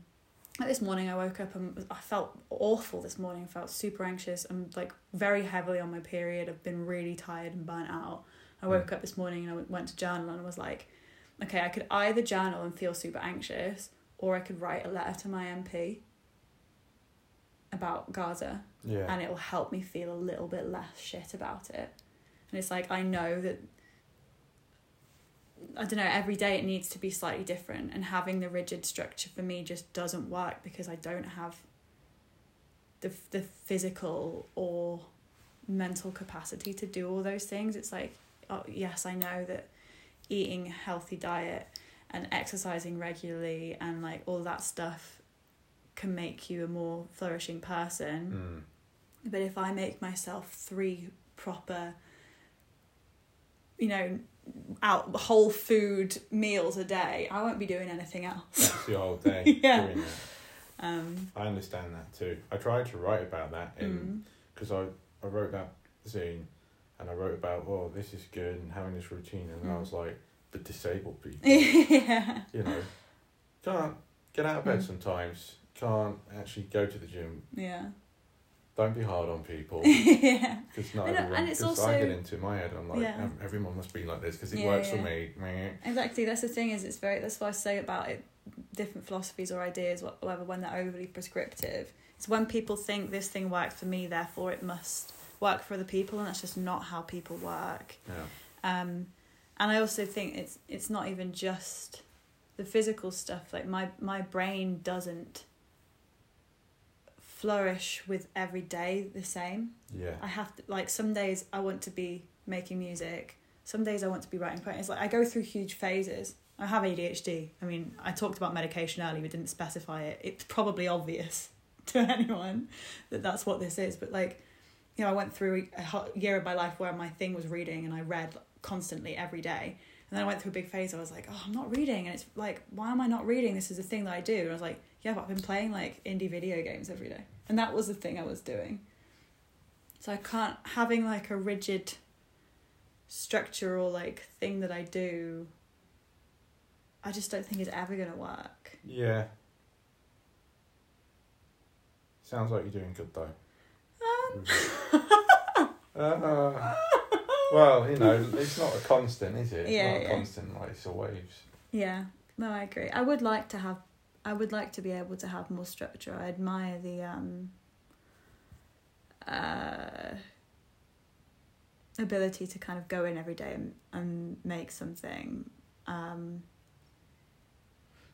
like this morning I woke up and I felt awful this morning I felt super anxious I'm like very heavily on my period I've been really tired and burnt out I woke hmm. up this morning and I went to journal and I was like okay I could either journal and feel super anxious or I could write a letter to my MP about Gaza Yeah. and it will help me feel a little bit less shit about it. And it's like I know that I don't know, every day it needs to be slightly different and having the rigid structure for me just doesn't work because I don't have the the physical or mental capacity to do all those things. It's like oh yes, I know that eating a healthy diet and exercising regularly and like all that stuff can make you a more flourishing person. Mm. But if I make myself three proper, you know, out whole food meals a day, I won't be doing anything else. That's the whole day Yeah. doing that. Um, I understand that too. I tried to write about that in mm, because I, I wrote that zine and I wrote about oh this is good and having this routine and I Mm. was like but disabled people yeah. you know can't get out of bed Mm. sometimes can't actually go to the gym Yeah. Don't be hard on people yeah. because not And- everyone because I get into my head I'm like Yeah. Everyone must be like this because it Yeah, works yeah. for me Exactly. That's the thing. Is it's very. That's what I say about it. Different philosophies or ideas, whatever, when they're overly prescriptive, it's when people think this thing works for me, therefore it must work for other people, and that's just not how people work. yeah Um, and I also think it's it's not even just the physical stuff. Like my my brain doesn't flourish with every day the same. yeah I have to like some days I want to be making music. Some days I want to be writing poems. It's like I go through huge phases. I have ADHD. I mean, I talked about medication earlier, but didn't specify it. It's probably obvious to anyone that that's what this is. But like, you know, I went through a year of my life where my thing was reading, and I read constantly every day. And then I went through a big phase. I was like, oh, I'm not reading, and it's like, why am I not reading? This is a thing that I do. And I was like, yeah, but I've been playing like indie video games every day, and that was the thing I was doing. So I can't having like a rigid structure or like thing that I do. I just don't think is ever gonna work. yeah sounds like you're doing good though Um, uh, well you know it's not a constant is it it's Yeah, not a yeah. constant like it's a waves yeah, no, I agree. I would like to have, I would like to be able to have more structure. I admire the um. Uh, ability to kind of go in every day and, and make something um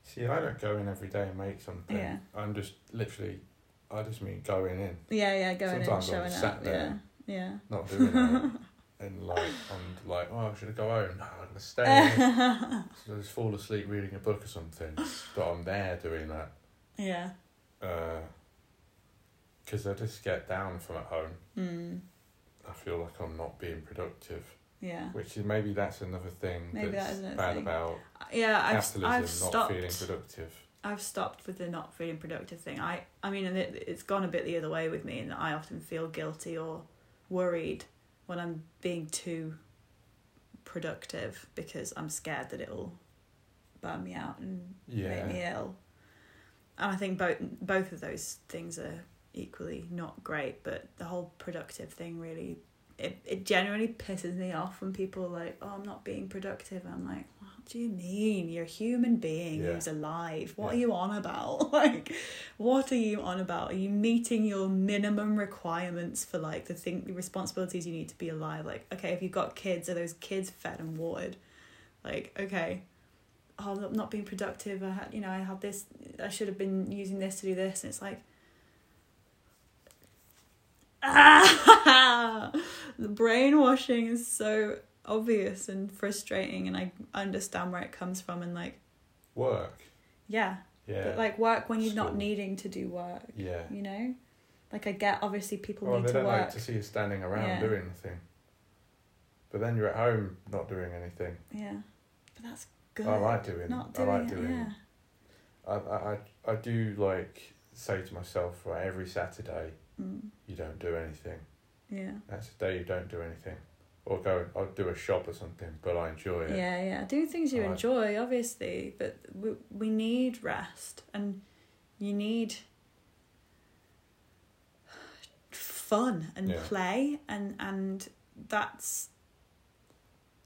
See, I don't go in every day and make something. Yeah. I'm just literally, I just mean going in, yeah yeah going Sometimes in I'm showing sat up there. yeah yeah not doing it. and like, I'm like, oh, I should I go home? No, I'm gonna stay. so I just fall asleep reading a book or something. But I'm there doing that. yeah Because I just get down from at home. mm. I feel like I'm not being productive. yeah Which is maybe that's another thing Maybe that's another bad thing. about yeah I've capitalism I've not stopped feeling productive. I've stopped with the not feeling productive thing. I I mean, and it, it's gone a bit the other way with me, and I often feel guilty or worried when I'm being too productive because I'm scared that it'll burn me out and Yeah. make me ill. And I think both both of those things are equally not great. But the whole productive thing really, it it generally pisses me off when people are like, "Oh, I'm not being productive." I'm like, "What do you mean? You're a human being Yeah. who's alive. What are you on about? like, what are you on about? Are you meeting your minimum requirements for like the thing, the responsibilities you need to be alive? Like, okay, if you've got kids, are those kids fed and watered? Like, okay, oh, I'm not being productive. I had, you know, I had this. I should have been using this to do this, and it's like, ah, the brainwashing is so obvious and frustrating, and I understand where it comes from, and like, Work. yeah, Yeah. but like work when you're not needing to do work, yeah. you know, like I get obviously people Well, need they to don't work. like to see you standing around Yeah. doing nothing. But then you're at home not doing anything. Yeah, but that's good. I like doing. Not I doing like it. doing. Yeah. I, I I I do like say to myself, right, every Saturday Mm. you don't do anything. Yeah. That's the day you don't do anything. Or go, I'll do a shop or something, but I enjoy it. Yeah, yeah. Do things you I enjoy, obviously, but we we need rest and you need fun and Yeah. play and and that's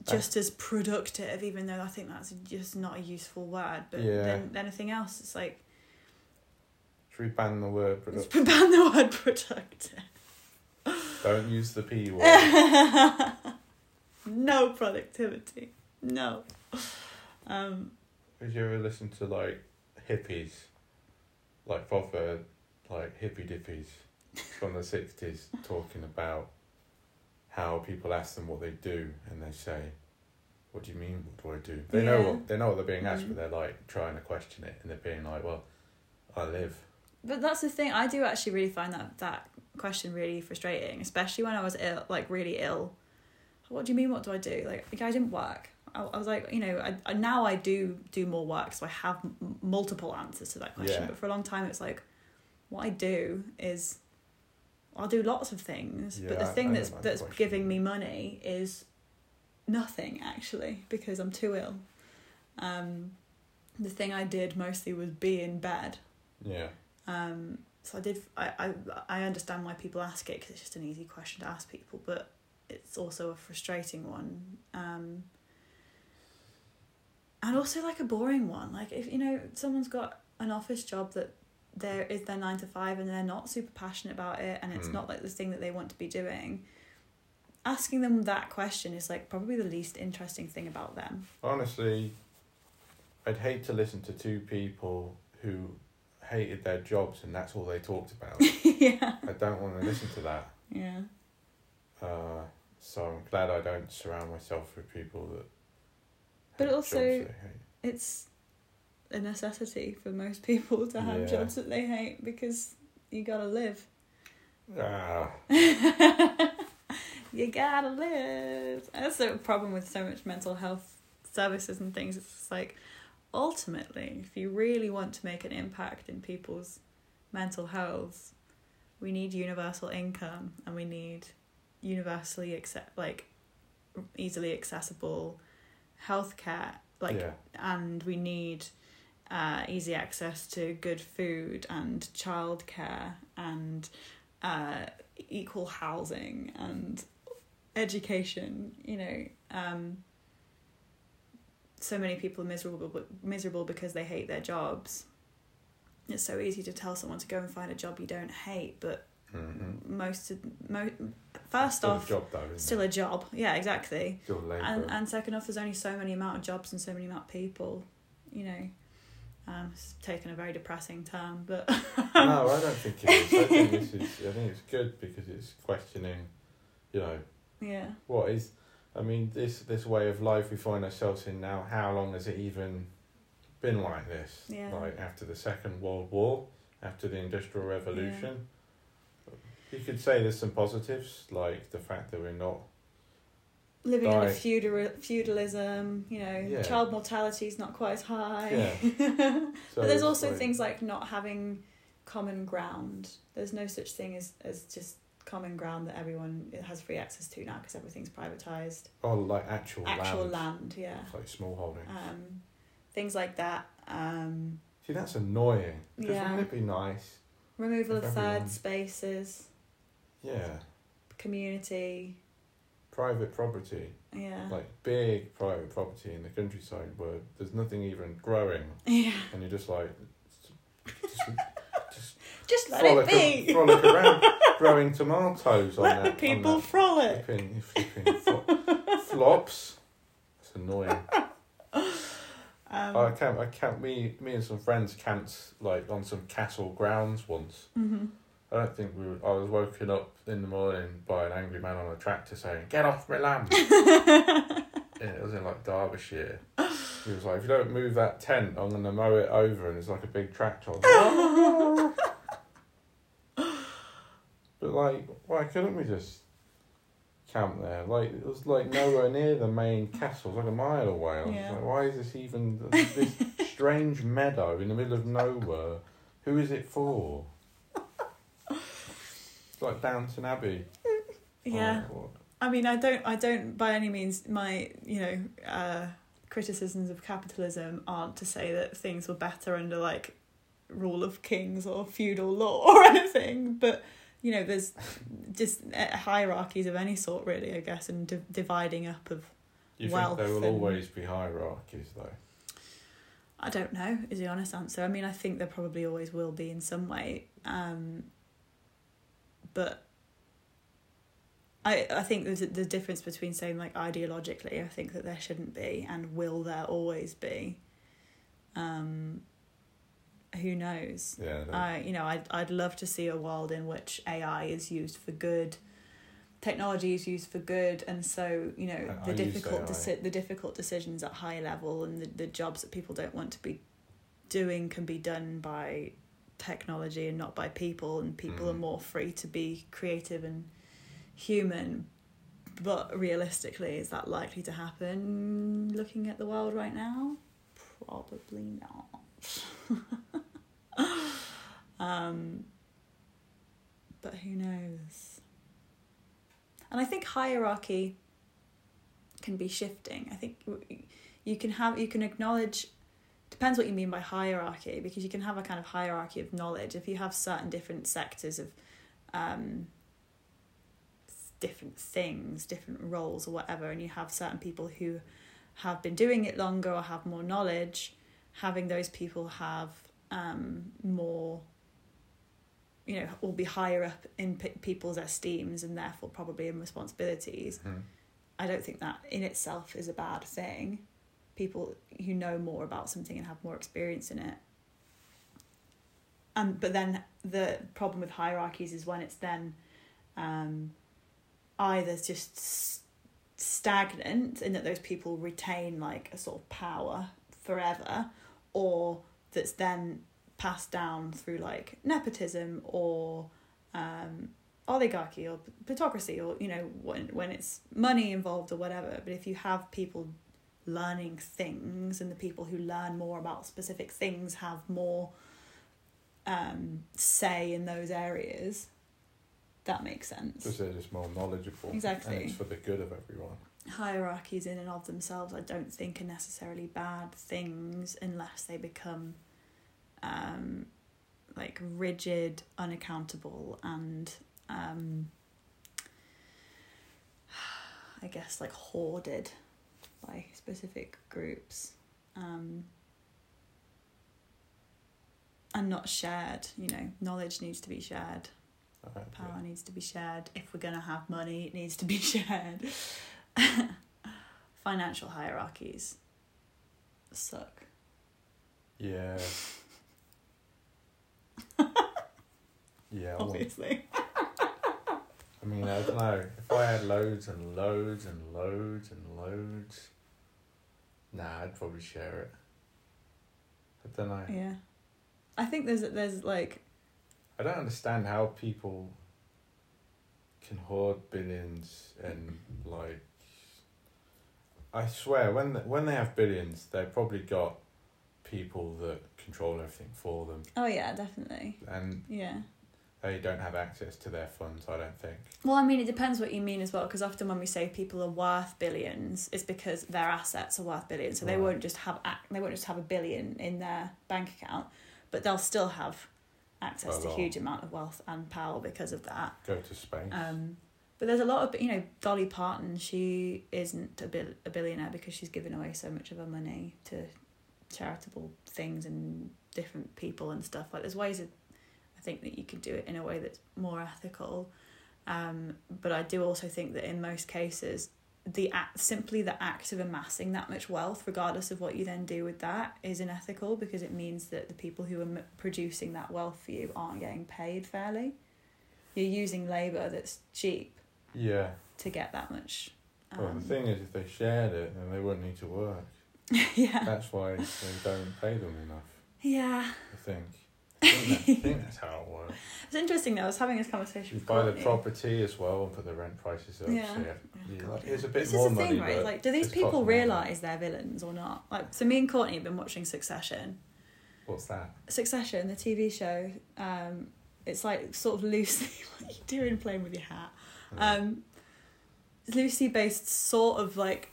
just as productive even though I think that's just not a useful word but Yeah. then anything else it's like Should we ban the word let's ban the word productive don't use the P word. no productivity no um Did you ever listen to like hippies? Like proper like hippie dippies from the sixties talking about how people ask them what they do and they say, What do you mean what do I do? They know what they know what they're being asked Mm. but they're like trying to question it and they're being like, Well, I live. But that's the thing. I do actually really find that that question really frustrating, especially when I was ill, like really ill. What do you mean? What do I do? Like, like I didn't work. I, I was like, you know, I, I now I do do more work, so I have m- multiple answers to that question. Yeah. But for a long time, it's like, what I do is, I'll do lots of things, but the Yeah, thing I that's that's question. giving me money is nothing actually because I'm too ill. Um, the thing I did mostly was be in bed. Yeah. Um, so I did. I, I I understand why people ask it because it's just an easy question to ask people, but it's also a frustrating one. Um, and also like a boring one. Like if you know someone's got an office job that there is their nine to five and they're not super passionate about it, and it's Mm. not like the thing that they want to be doing. Asking them that question is like probably the least interesting thing about them. Honestly, I'd hate to listen to two people who hated their jobs and that's all they talked about. yeah. I don't want to listen to that. Yeah. Uh, so I'm glad I don't surround myself with people that. But also- jobs they hate. it's a necessity for most people to have Yeah. jobs that they hate because you gotta live. Ah, you gotta live. That's the problem with so much mental health services and things. It's just like ultimately, if you really want to make an impact in people's mental health, we need universal income and we need universally accept like easily accessible healthcare like yeah, and we need uh, easy access to good food and childcare and uh, equal housing and education. You know, um, so many people are miserable miserable because they hate their jobs. It's so easy to tell someone to go and find a job you don't hate, but mm-hmm. most of mo- first still off, a job though, still it? a job. Yeah, exactly and and second off, there's only so many amount of jobs and so many amount of people. You know, um, it's taken a very depressing turn, but no, I don't think it is. I think this is. I think it's good because it's questioning, you know, yeah, what is. I mean, this this way of life we find ourselves in now. How long has it even been like this? Yeah. Like after the Second World War, after the Industrial Revolution. You could say there's some positives, like the fact that we're not. living in a feudal feudalism. You know, Yeah. child mortality is not quite as high. Yeah. So but there's also like- things like not having common ground. There's no such thing as as just common ground that everyone has free access to now because everything's privatized. Oh, like actual, Actual land. land, yeah. It's like small holding. Um, things like that. Um, See, that's annoying. Because Yeah. wouldn't it be nice? removal of everyone- third spaces, Yeah. community. Private property. Yeah. Like big private property in the countryside where there's nothing even growing. yeah. And you're just like. Just, just Just let frolic, it be. frolic around growing tomatoes on Let that. the people that frolic. flipping, flipping flo- flops. It's annoying. Um, I camp. I camp. Me, me and some friends camped like on some castle grounds once. mhm. I don't think we. Were, I was woken up in the morning by an angry man on a tractor saying, "Get off my land!" and it was in like Derbyshire. He was like, "If you don't move that tent, I'm gonna mow it over." And it's like a big tractor. but like, why couldn't we just camp there. Like it was like nowhere near the main castle, it was like a mile away. Yeah. like, why is this even this strange meadow in the middle of nowhere? Who is it for? Like Downton Abbey. Yeah. Oh, I mean, I don't, I don't by any means my, you know, uh, criticisms of capitalism aren't to say that things were better under like rule of kings or feudal law or anything, but you know, there's just uh, hierarchies of any sort, really, I guess, and di- dividing up of. you Wealth think there will always be hierarchies though? I don't know is the honest answer. I mean, I think there probably always will be in some way, um, but I I think there's a, the difference between saying like ideologically, I think that there shouldn't be, and will there always be. Um, who knows? Yeah. there- I you know I'd I'd love to see a world in which AI is used for good, technology is used for good, and so you know I- the I difficult deci- the difficult decisions at high level and the, the jobs that people don't want to be doing can be done by technology and not by people, and people are Mm. more free to be creative and human. But realistically, is that likely to happen? Looking at the world right now, probably not. um, but who knows? And I think hierarchy can be shifting. I think you can have you can acknowledge depends what you mean by hierarchy because you can have a kind of hierarchy of knowledge if you have certain different sectors of um, different things, different roles or whatever, and you have certain people who have been doing it longer or have more knowledge, having those people have um, more, you know, will be higher up in pe- people's esteems and therefore probably in responsibilities. Mhm. I don't think that in itself is a bad thing. People who know more about something and have more experience in it. Um, but then the problem with hierarchies is when it's then um, either just stagnant in that those people retain like a sort of power forever, or that's then passed down through like nepotism or um, oligarchy or plutocracy or you know when when it's money involved or whatever. But if you have people learning things and the people who learn more about specific things have more um, say in those areas, that makes sense. Because they're just more knowledgeable. Exactly. And it's for the good of everyone. hierarchies in and of themselves I don't think are necessarily bad things unless they become um like rigid, unaccountable and um I guess like hoarded by specific groups. Um and not shared, you know, knowledge needs to be shared Uh, power needs to be shared. If we're going to have money, it needs to be shared. Financial hierarchies suck. Yeah. yeah. Obviously. I mean, I don't know. If I had loads and loads and loads and loads, nah, I'd probably share it. I don't know. Yeah. I think there's there's like I don't understand how people can hoard billions and like. I swear, when when they have billions, they've probably got people that control everything for them, oh yeah, definitely. and Yeah. They don't have access to their funds. I don't think. Well, I mean, it depends what you mean as well, because often when we say people are worth billions, it's because their assets are worth billions. So they won't just have they won't just have a billion in their bank account, but they'll still have access to a huge amount of wealth and power because of that. Go to space. Um, but there's a lot of you know Dolly Parton. She isn't a, bil- a billionaire because she's given away so much of her money to charitable things and different people and stuff. Like there's ways I think that you could do it in a way that's more ethical. Um, but I do also think that in most cases, the act simply the act of amassing that much wealth, regardless of what you then do with that, is unethical because it means that the people who are m- producing that wealth for you aren't getting paid fairly. You're using labor that's cheap yeah. to get that much. Well, um, the thing is, if they shared it, then they wouldn't need to work. yeah, That's why they don't pay them enough. yeah. I think. I think, that, I think that's how it works. It's interesting though. I was having this conversation. You with buy the property as well and put the rent prices up. Yeah. So yeah, Oh, God, yeah. it's a bit This more is the money. thing, right? but Like, do these people realize they're villains or not? Like, so me and Courtney have been watching Succession. What's that? Succession, the TV show. Um, it's like sort of loosely. what are you doing, playing with your hat? Um, it's loosely based, sort of like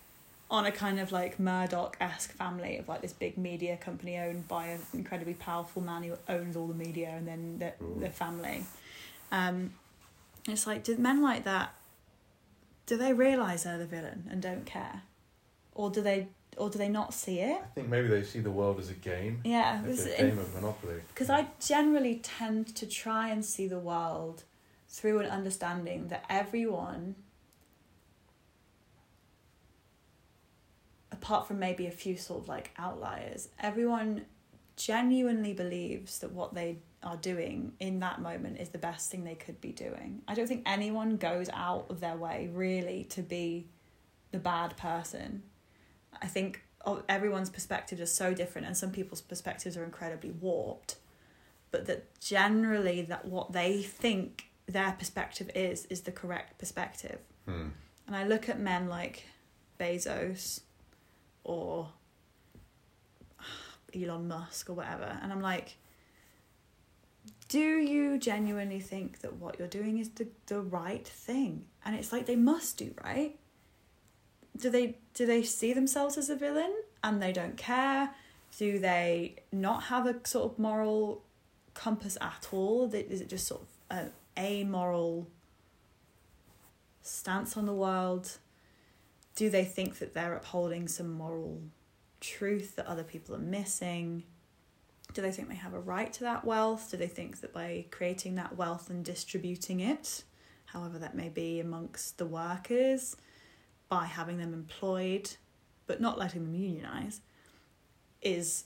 on a kind of like Murdoch esque family of like this big media company owned by an incredibly powerful man who owns all the media and then the Ooh. the family. Um, it's like, do men like that? Do they realize they're the villain and don't care, or do they, or do they not see it? I think maybe they see the world as a game. Yeah, It's a game of Monopoly. because I generally tend to try and see the world through an understanding that everyone, apart from maybe a few sort of like outliers, everyone genuinely believes that what they are doing in that moment is the best thing they could be doing. I don't think anyone goes out of their way really to be the bad person. I think everyone's perspectives are so different and some people's perspectives are incredibly warped but that generally that what they think their perspective is is the correct perspective Hmm. and i look at men like bezos or elon musk or whatever. And i'm like do you genuinely think that what you're doing is the, the right thing? And it's like they must do right? Do they do they see themselves as a villain and they don't care? Do they not have a sort of moral compass at all? Is it just sort of a amoral stance on the world do they think that they're upholding some moral truth that other people are missing? Do they think they have a right to that wealth? Do they think that by creating that wealth and distributing it however that may be amongst the workers by having them employed but not letting them unionize is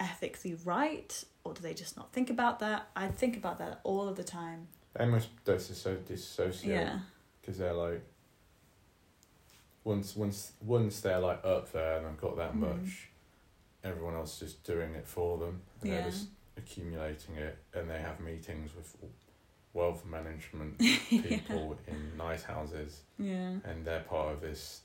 ethically right or do they just not think about that? I think about that all of the time. They must disso- dissociate yeah. because they're like once once once they're like up there and they've got that Mhm. much, everyone else is just doing it for them and Yeah. they're just accumulating it and they have meetings with wealth management yeah people in nice houses yeah and they're part of this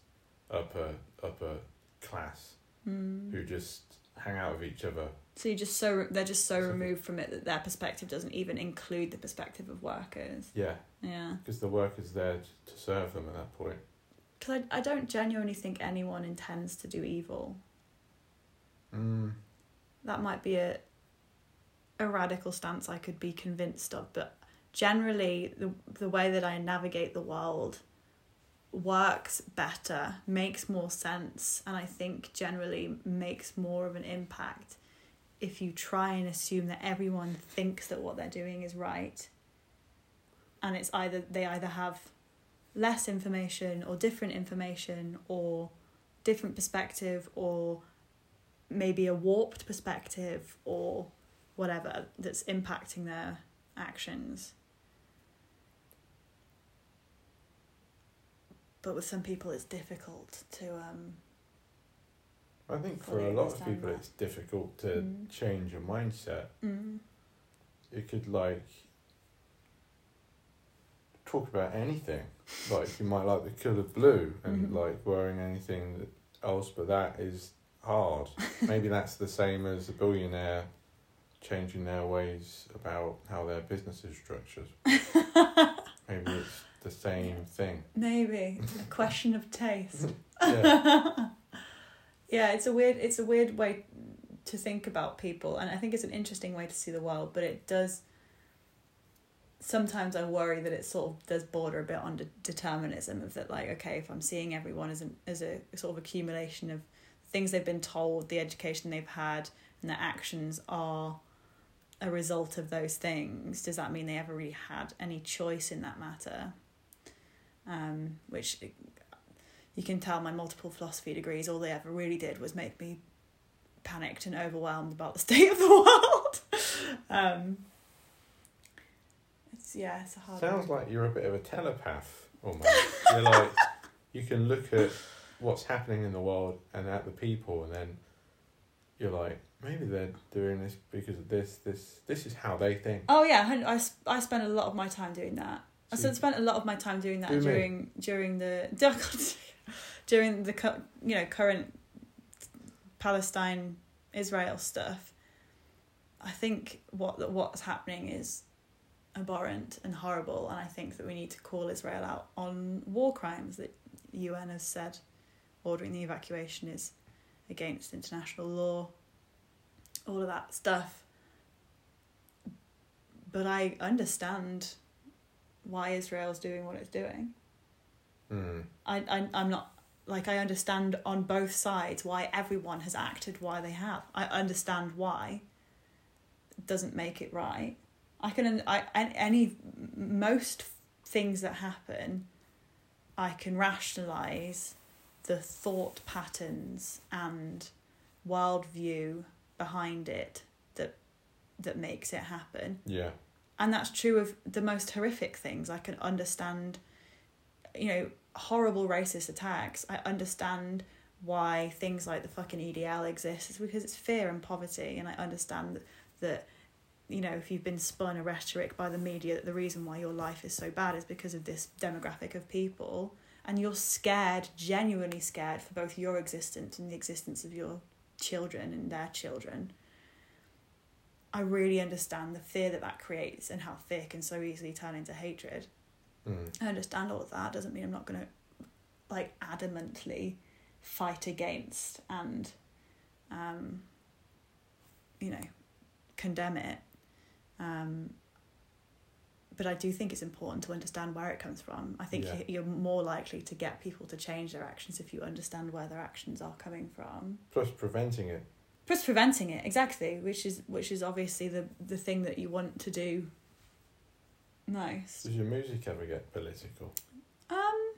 upper upper class mm. who just hang out with each other. so you just so they're just so So- removed from it that their perspective doesn't even include the perspective of workers Yeah, yeah because the workers there to serve them at that point. Because I, I don't genuinely think anyone intends to do evil Mm. that might be a a radical stance I could be convinced of, but generally the the way that I navigate the world works better, makes more sense, and I think generally makes more of an impact if you try and assume that everyone thinks that what they're doing is right. And it's either they either have less information or different information or different perspective or maybe a warped perspective or whatever that's impacting their actions. But with some people, it's difficult to. Um, I think for a lot of people, that. it's difficult to Mm. change your mindset. mm, It could like talk about anything. Like you might like the colour blue and Mhm. like wearing anything else, but that is hard. Maybe that's the same as a billionaire changing their ways about how their business is structured. Maybe it's the same thing. maybe a question of taste. Yeah. yeah, it's a weird. It's a weird way to think about people, and I think it's an interesting way to see the world. But it does. Sometimes I worry that it sort of does border a bit on de- determinism of that, like, okay, if I'm seeing everyone as an as a sort of accumulation of things they've been told, the education they've had, and their actions are a result of those things, does that mean they ever really had any choice in that matter? Um, which you can tell my multiple philosophy degrees, all they ever really did was make me panicked and overwhelmed about the state of the world. um, it's yeah, it's a hard. Sounds one. like you're a bit of a telepath almost. you're like you can look at what's happening in the world and at the people, and then you're like, maybe they're doing this because of this, this, this is how they think. Oh yeah, I I, s- I spent a lot of my time doing that. I So s- spent a lot of my time doing that Do me. during during the during the you know current Palestine Israel stuff. I think what what's happening is abhorrent and horrible, and I think that we need to call Israel out on war crimes that the UN has said ordering the evacuation is against international law. All of that stuff. But I understand why Israel's doing what it's doing. Mm. I, I I'm not like I understand on both sides why everyone has acted why they have. I understand why. It doesn't make it right. I can I an- any most things that happen, I can rationalize the thought patterns and worldview behind it that that makes it happen. Yeah. and that's true of the most horrific things. I can understand you know horrible racist attacks. I understand why things like the fucking edl exists it's because it's fear and poverty. And i understand that, that you know if you've been spun a rhetoric by the media that the reason why your life is so bad is because of this demographic of people and you're scared genuinely scared for both your existence and the existence of your children and their children I really understand the fear that that creates and how fear can so easily turn into hatred. Mm. I understand all of that. Doesn't mean I'm not going to like adamantly fight against and, um, you know, condemn it. Um, but I do think it's important to understand where it comes from. I think Yeah. you- you're more likely to get people to change their actions if you understand where their actions are coming from. Plus preventing it. Plus preventing it exactly, which is which is obviously the the thing that you want to do most. Does your music ever get political? Um,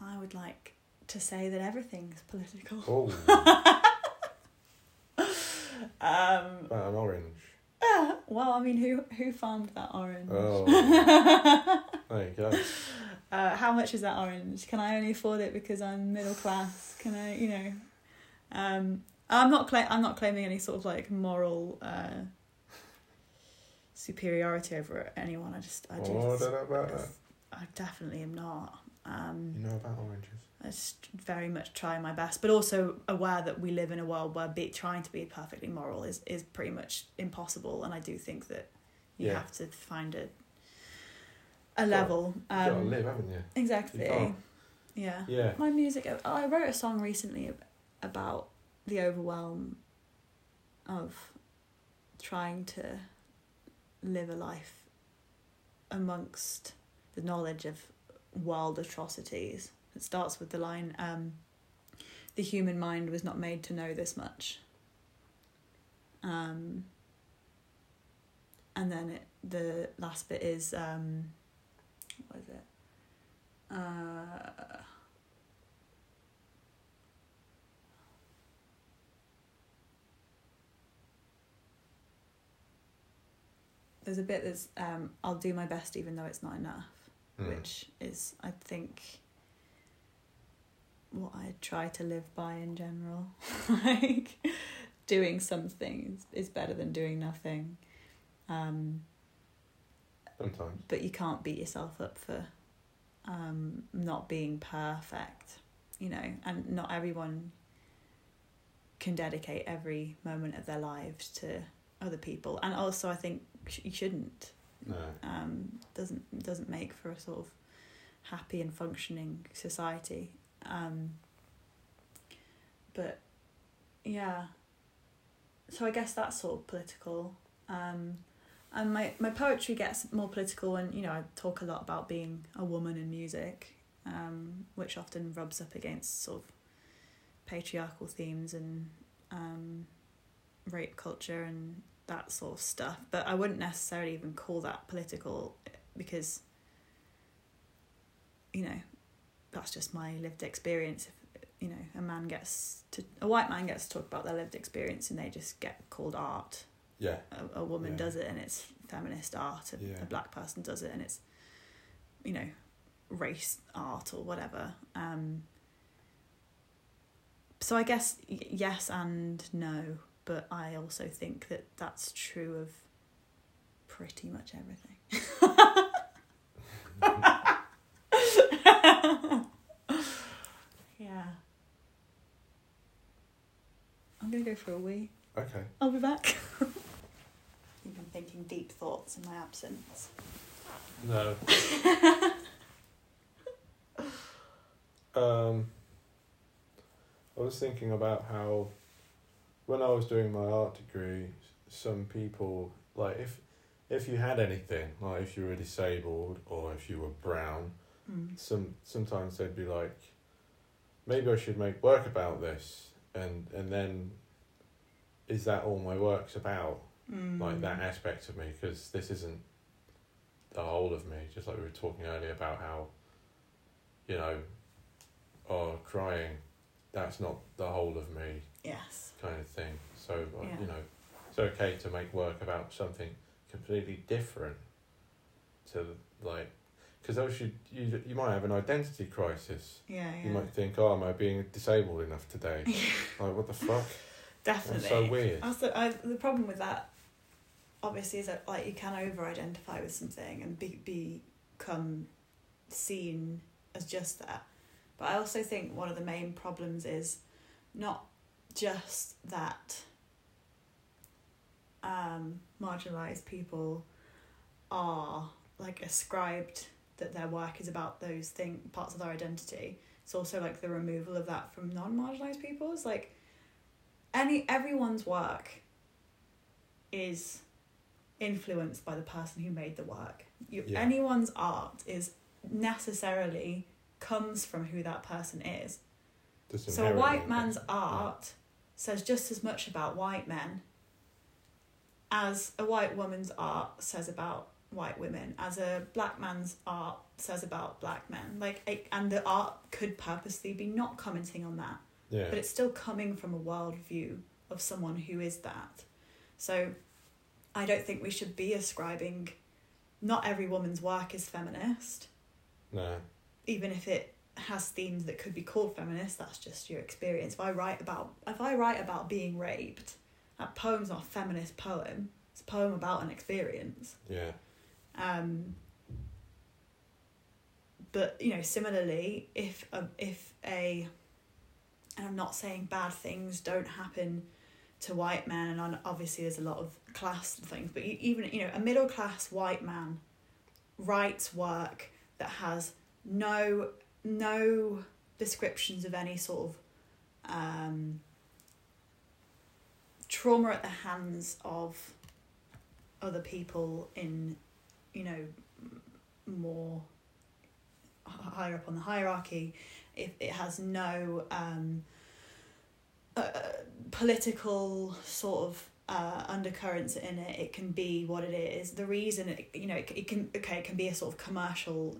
I would like to say that everything's political. Oh, Um, an orange. well, I mean, who who farmed that orange? Oh, there you go. Uh, how much is that orange? Can I only afford it because I'm middle class? Can I, you know? Um, I'm not cla- I'm not claiming any sort of like moral uh, superiority over anyone. I just I Oh, I just don't know about that. I definitely am not. Um, You know about oranges? I just very much try my best, but also aware that we live in a world where be, trying to be perfectly moral is, is pretty much impossible, and I do think that you Yeah. have to find a a level. You gotta Um, live, haven't you? exactly. You. Yeah. Yeah. My music. oh, I wrote a song recently about the overwhelm of trying to live a life amongst the knowledge of world atrocities. It starts with the line, um, "The human mind was not made to know this much." Um, and then it, the last bit is um, what is it? Uh, there's a bit that's um, I'll do my best even though it's not enough, Mm. which is I think what I try to live by in general. like doing something is, is better than doing nothing. Um, Sometimes. but you can't beat yourself up for um, not being perfect, you know, and not everyone can dedicate every moment of their lives to other people. And also, I think sh- you shouldn't. No. Um, doesn't doesn't make for a sort of happy and functioning society. Um, but yeah, so I guess that's sort of political. Um, and my, my poetry gets more political and you know I talk a lot about being a woman in music, um, which often rubs up against sort of patriarchal themes and um, rape culture and that sort of stuff. But I wouldn't necessarily even call that political because you know that's just my lived experience. If you know a man gets to a white man gets to talk about their lived experience and they just get called art Yeah. a, a woman Yeah. does it and it's feminist art a, Yeah. a black person does it and it's you know race art or whatever um so I guess y- yes and no, but I also think that that's true of pretty much everything. yeah. I'm gonna go for a wee. Okay. I'll be back. You've been thinking deep thoughts in my absence. No. um, I was thinking about how when I was doing my art degree, some people like if if you had anything like if you were disabled or if you were brown, Mm. some sometimes they'd be like, maybe I should make work about this, and and then is that all my work's about? Mm. like that aspect of me because this isn't the whole of me just like we were talking earlier about how you know oh crying that's not the whole of me Yes. Kind of thing so like, Yeah. you know it's okay to make work about something completely different to like because else you, you you might have an identity crisis Yeah, yeah. you might think oh am i being disabled enough today like what the fuck Definitely. that's so weird the, I, the problem with that, obviously, is that like you can over-identify with something and be, become seen as just that. But I also think one of the main problems is not just that um, marginalized people are like ascribed that their work is about those thing parts of their identity. It's also like the removal of that from non-marginalized people. It's like any everyone's work is influenced by the person who made the work. You, Yeah. Anyone's art is necessarily comes from who that person is. Just So a white man's art says just as much about white men as a white woman's art says about white women, as a black man's art says about black men. Like, it, and the art could purposely be not commenting on that yeah but it's still coming from a worldview of someone who is that. So I don't think we should be ascribing not every woman's work is feminist, no even if it has themes that could be called feminist, that's just your experience. If I write about if I write about being raped, that poem's not a feminist poem. It's a poem about an experience. yeah Um, but you know, similarly, if a, if a, and I'm not saying bad things don't happen to white men, and obviously there's a lot of class things, but you, even you know, a middle class white man writes work that has no no descriptions of any sort of um, trauma at the hands of other people in you know more higher up on the hierarchy. If it has no um uh, political sort of uh, undercurrents in it it can be what it is. The reason it, you know it, it can okay it can be a sort of commercial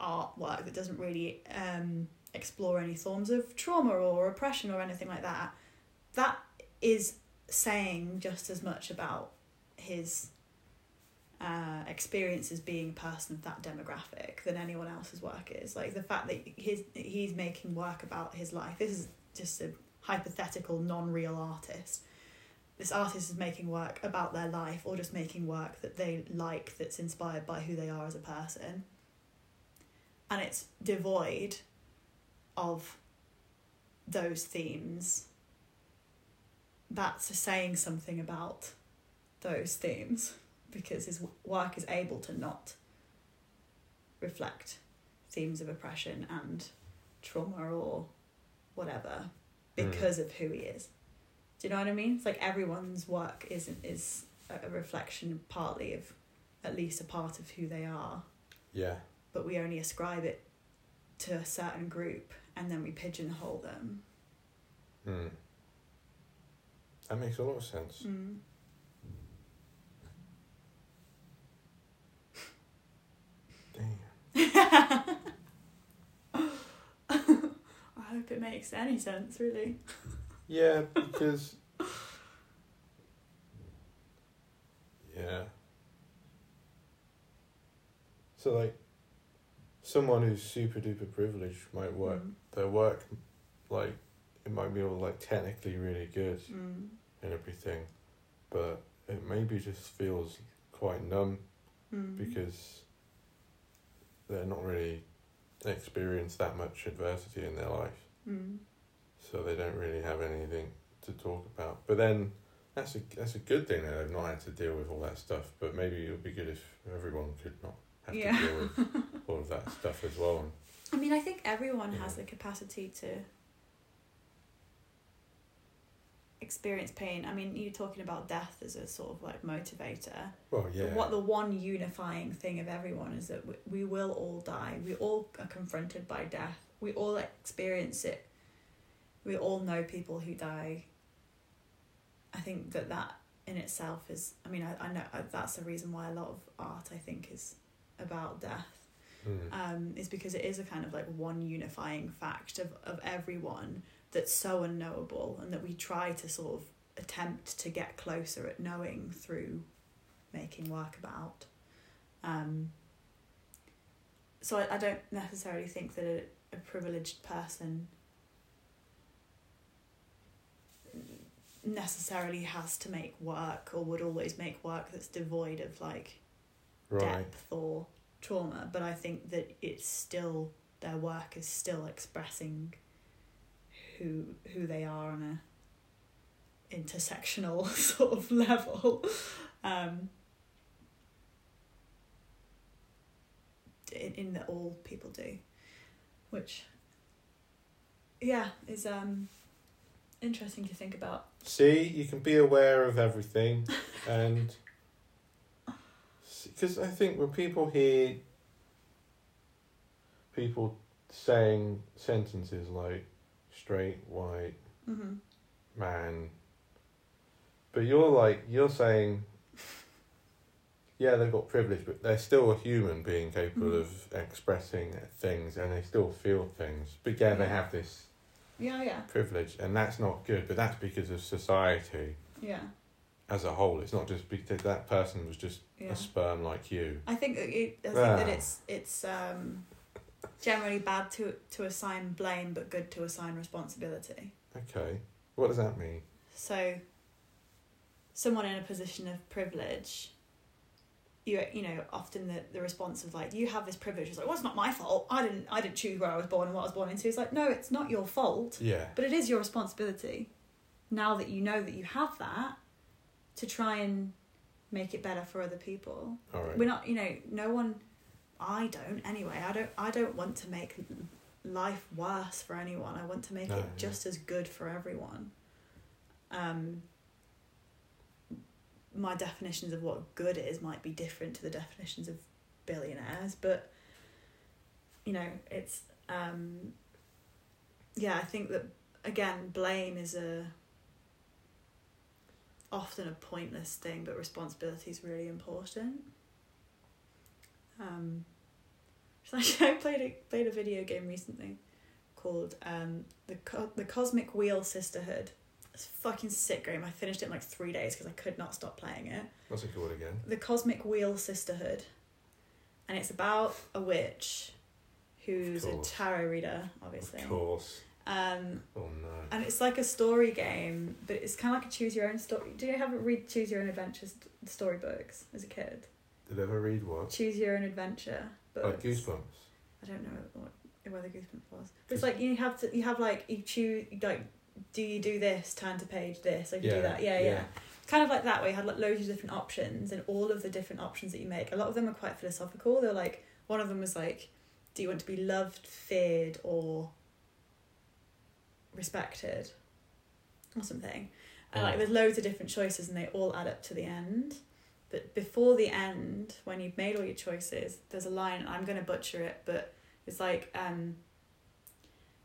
artwork that doesn't really um explore any forms of trauma or oppression or anything like that that is saying just as much about his uh, experiences being a person of that demographic than anyone else's work is. Like the fact that his he's making work about his life. This is just a hypothetical, non-real artist. This artist is making work about their life or just making work that they like that's inspired by who they are as a person. And it's devoid of those themes. That's saying something about those themes because his work is able to not reflect themes of oppression and trauma or whatever hmm. because of who he is. Do you know what I mean? It's like everyone's work is is a reflection partly of at least a part of who they are, yeah but we only ascribe it to a certain group and then we pigeonhole them. Hmm. That makes a lot of sense. Mm. Damn. I hope it makes any sense, really. Yeah, because. yeah. So, like, someone who's super duper privileged might work, Mm. their work, like, it might be all like technically really good Mm. and everything, but it maybe just feels quite numb Mm. because they're not really experienced that much adversity in their life, Mm. so they don't really have anything to talk about. But then that's a that's a good thing that they've not had to deal with all that stuff. But maybe it would be good if everyone could not have Yeah. to deal with all of that stuff as well. I mean, I think everyone has the capacity to experience pain. I mean, you're talking about death as a sort of like motivator. well, yeah, But what the one unifying thing of everyone is that we, we will all die. We all are confronted by death. We all experience it. We all know people who die. I think that that in itself is. I mean, I, I know uh, that's the reason why a lot of art I think is about death Mm. um, is because it is a kind of like one unifying fact of, of everyone that's so unknowable and that we try to sort of attempt to get closer at knowing through making work about. Um, so I, I don't necessarily think that a, a privileged person necessarily has to make work or would always make work that's devoid of like right. depth or trauma, but I think that it's still their work is still expressing who who they are on a intersectional sort of level. Um, in, in that all people do, which yeah is um interesting to think about. See, you can be aware of everything, and because I think when people hear people saying sentences like straight white Mm-hmm. man, but you're like you're saying, yeah, they've got privilege, but they're still a human being capable Mhm. of expressing things, and they still feel things. But yeah, they have this Yeah, yeah, privilege, and that's not good. But that's because of society yeah, as a whole. It's not just because that person was just yeah. a sperm like you. I think that it, I think Ah. that it's it's um, generally bad to to assign blame, but good to assign responsibility. Okay, what does that mean? So, someone in a position of privilege, you you know, often the, the response of like, you have this privilege. It's like, well, it's not my fault. I didn't I didn't choose where I was born and what I was born into. It's like, no, it's not your fault, Yeah, but it is your responsibility. Now that you know that you have that, to try and make it better for other people. right. We're not, you know, no one. I don't anyway. I don't. I don't want to make life worse for anyone. I want to make No, it yeah. just as good for everyone. Um. My definitions of what good is might be different to the definitions of billionaires, but you know, it's um. Yeah, I think that again, blame is a often a pointless thing, but responsibility is really important. Um, so actually, I played a played a video game recently called um the Co- the Cosmic Wheel Sisterhood. It's a fucking sick game. I finished it in like three days because I could not stop playing it. What's it called again? The Cosmic Wheel Sisterhood, and it's about a witch who's a tarot reader, obviously. Of course. Um, Oh no. and it's like a story game, but it's kind of like a choose your own story. Do you ever read choose your own adventure st- storybooks as a kid? Did I ever read what? Choose your own adventure books. Like Goosebumps. I don't know what whether Goosebumps was. But it's like you have to you have like you choose like do you do this turn to page this like you do that yeah, yeah kind of like that way. you had like loads of different options and all of the different options that you make a lot of them are quite philosophical they're like one of them was like do you want to be loved feared or respected or something. And like there's loads of different choices and they all add up to the end. But before the end when you've made all your choices there's a line i'm going to butcher it but it's like um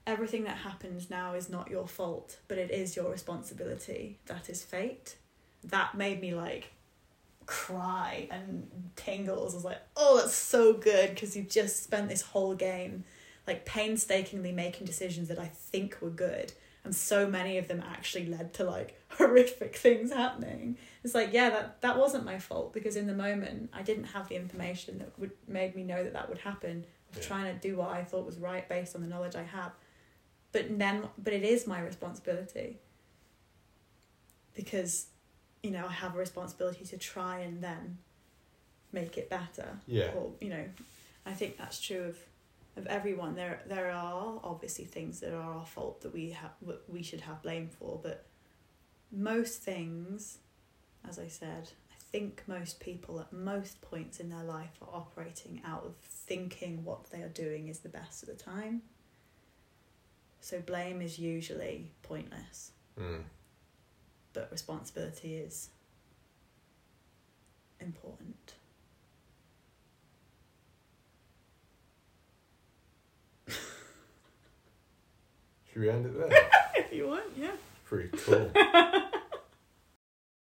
everything that happens now is not your fault but it is your responsibility. That is fate. That made me like cry and tingles. I was like oh that's so good because you've just spent this whole game like painstakingly making decisions that i think were good. And so many of them actually led to like horrific things happening. It's like yeah that that wasn't my fault because in the moment i didn't have the information that would made me know that that would happen. I was Yeah. trying to do what i thought was right based on the knowledge i had but then but it is my responsibility. Because you know I have a responsibility to try and then make it better. Yeah. or you know I think that's true of of everyone. There there are obviously things that are our fault that we have we should have blame for but most things as I said I think most people at most points in their life are operating out of thinking what they are doing is the best at the time. So blame is usually pointless. Mm. but responsibility is important Should we end it there? if you want yeah Pretty cool.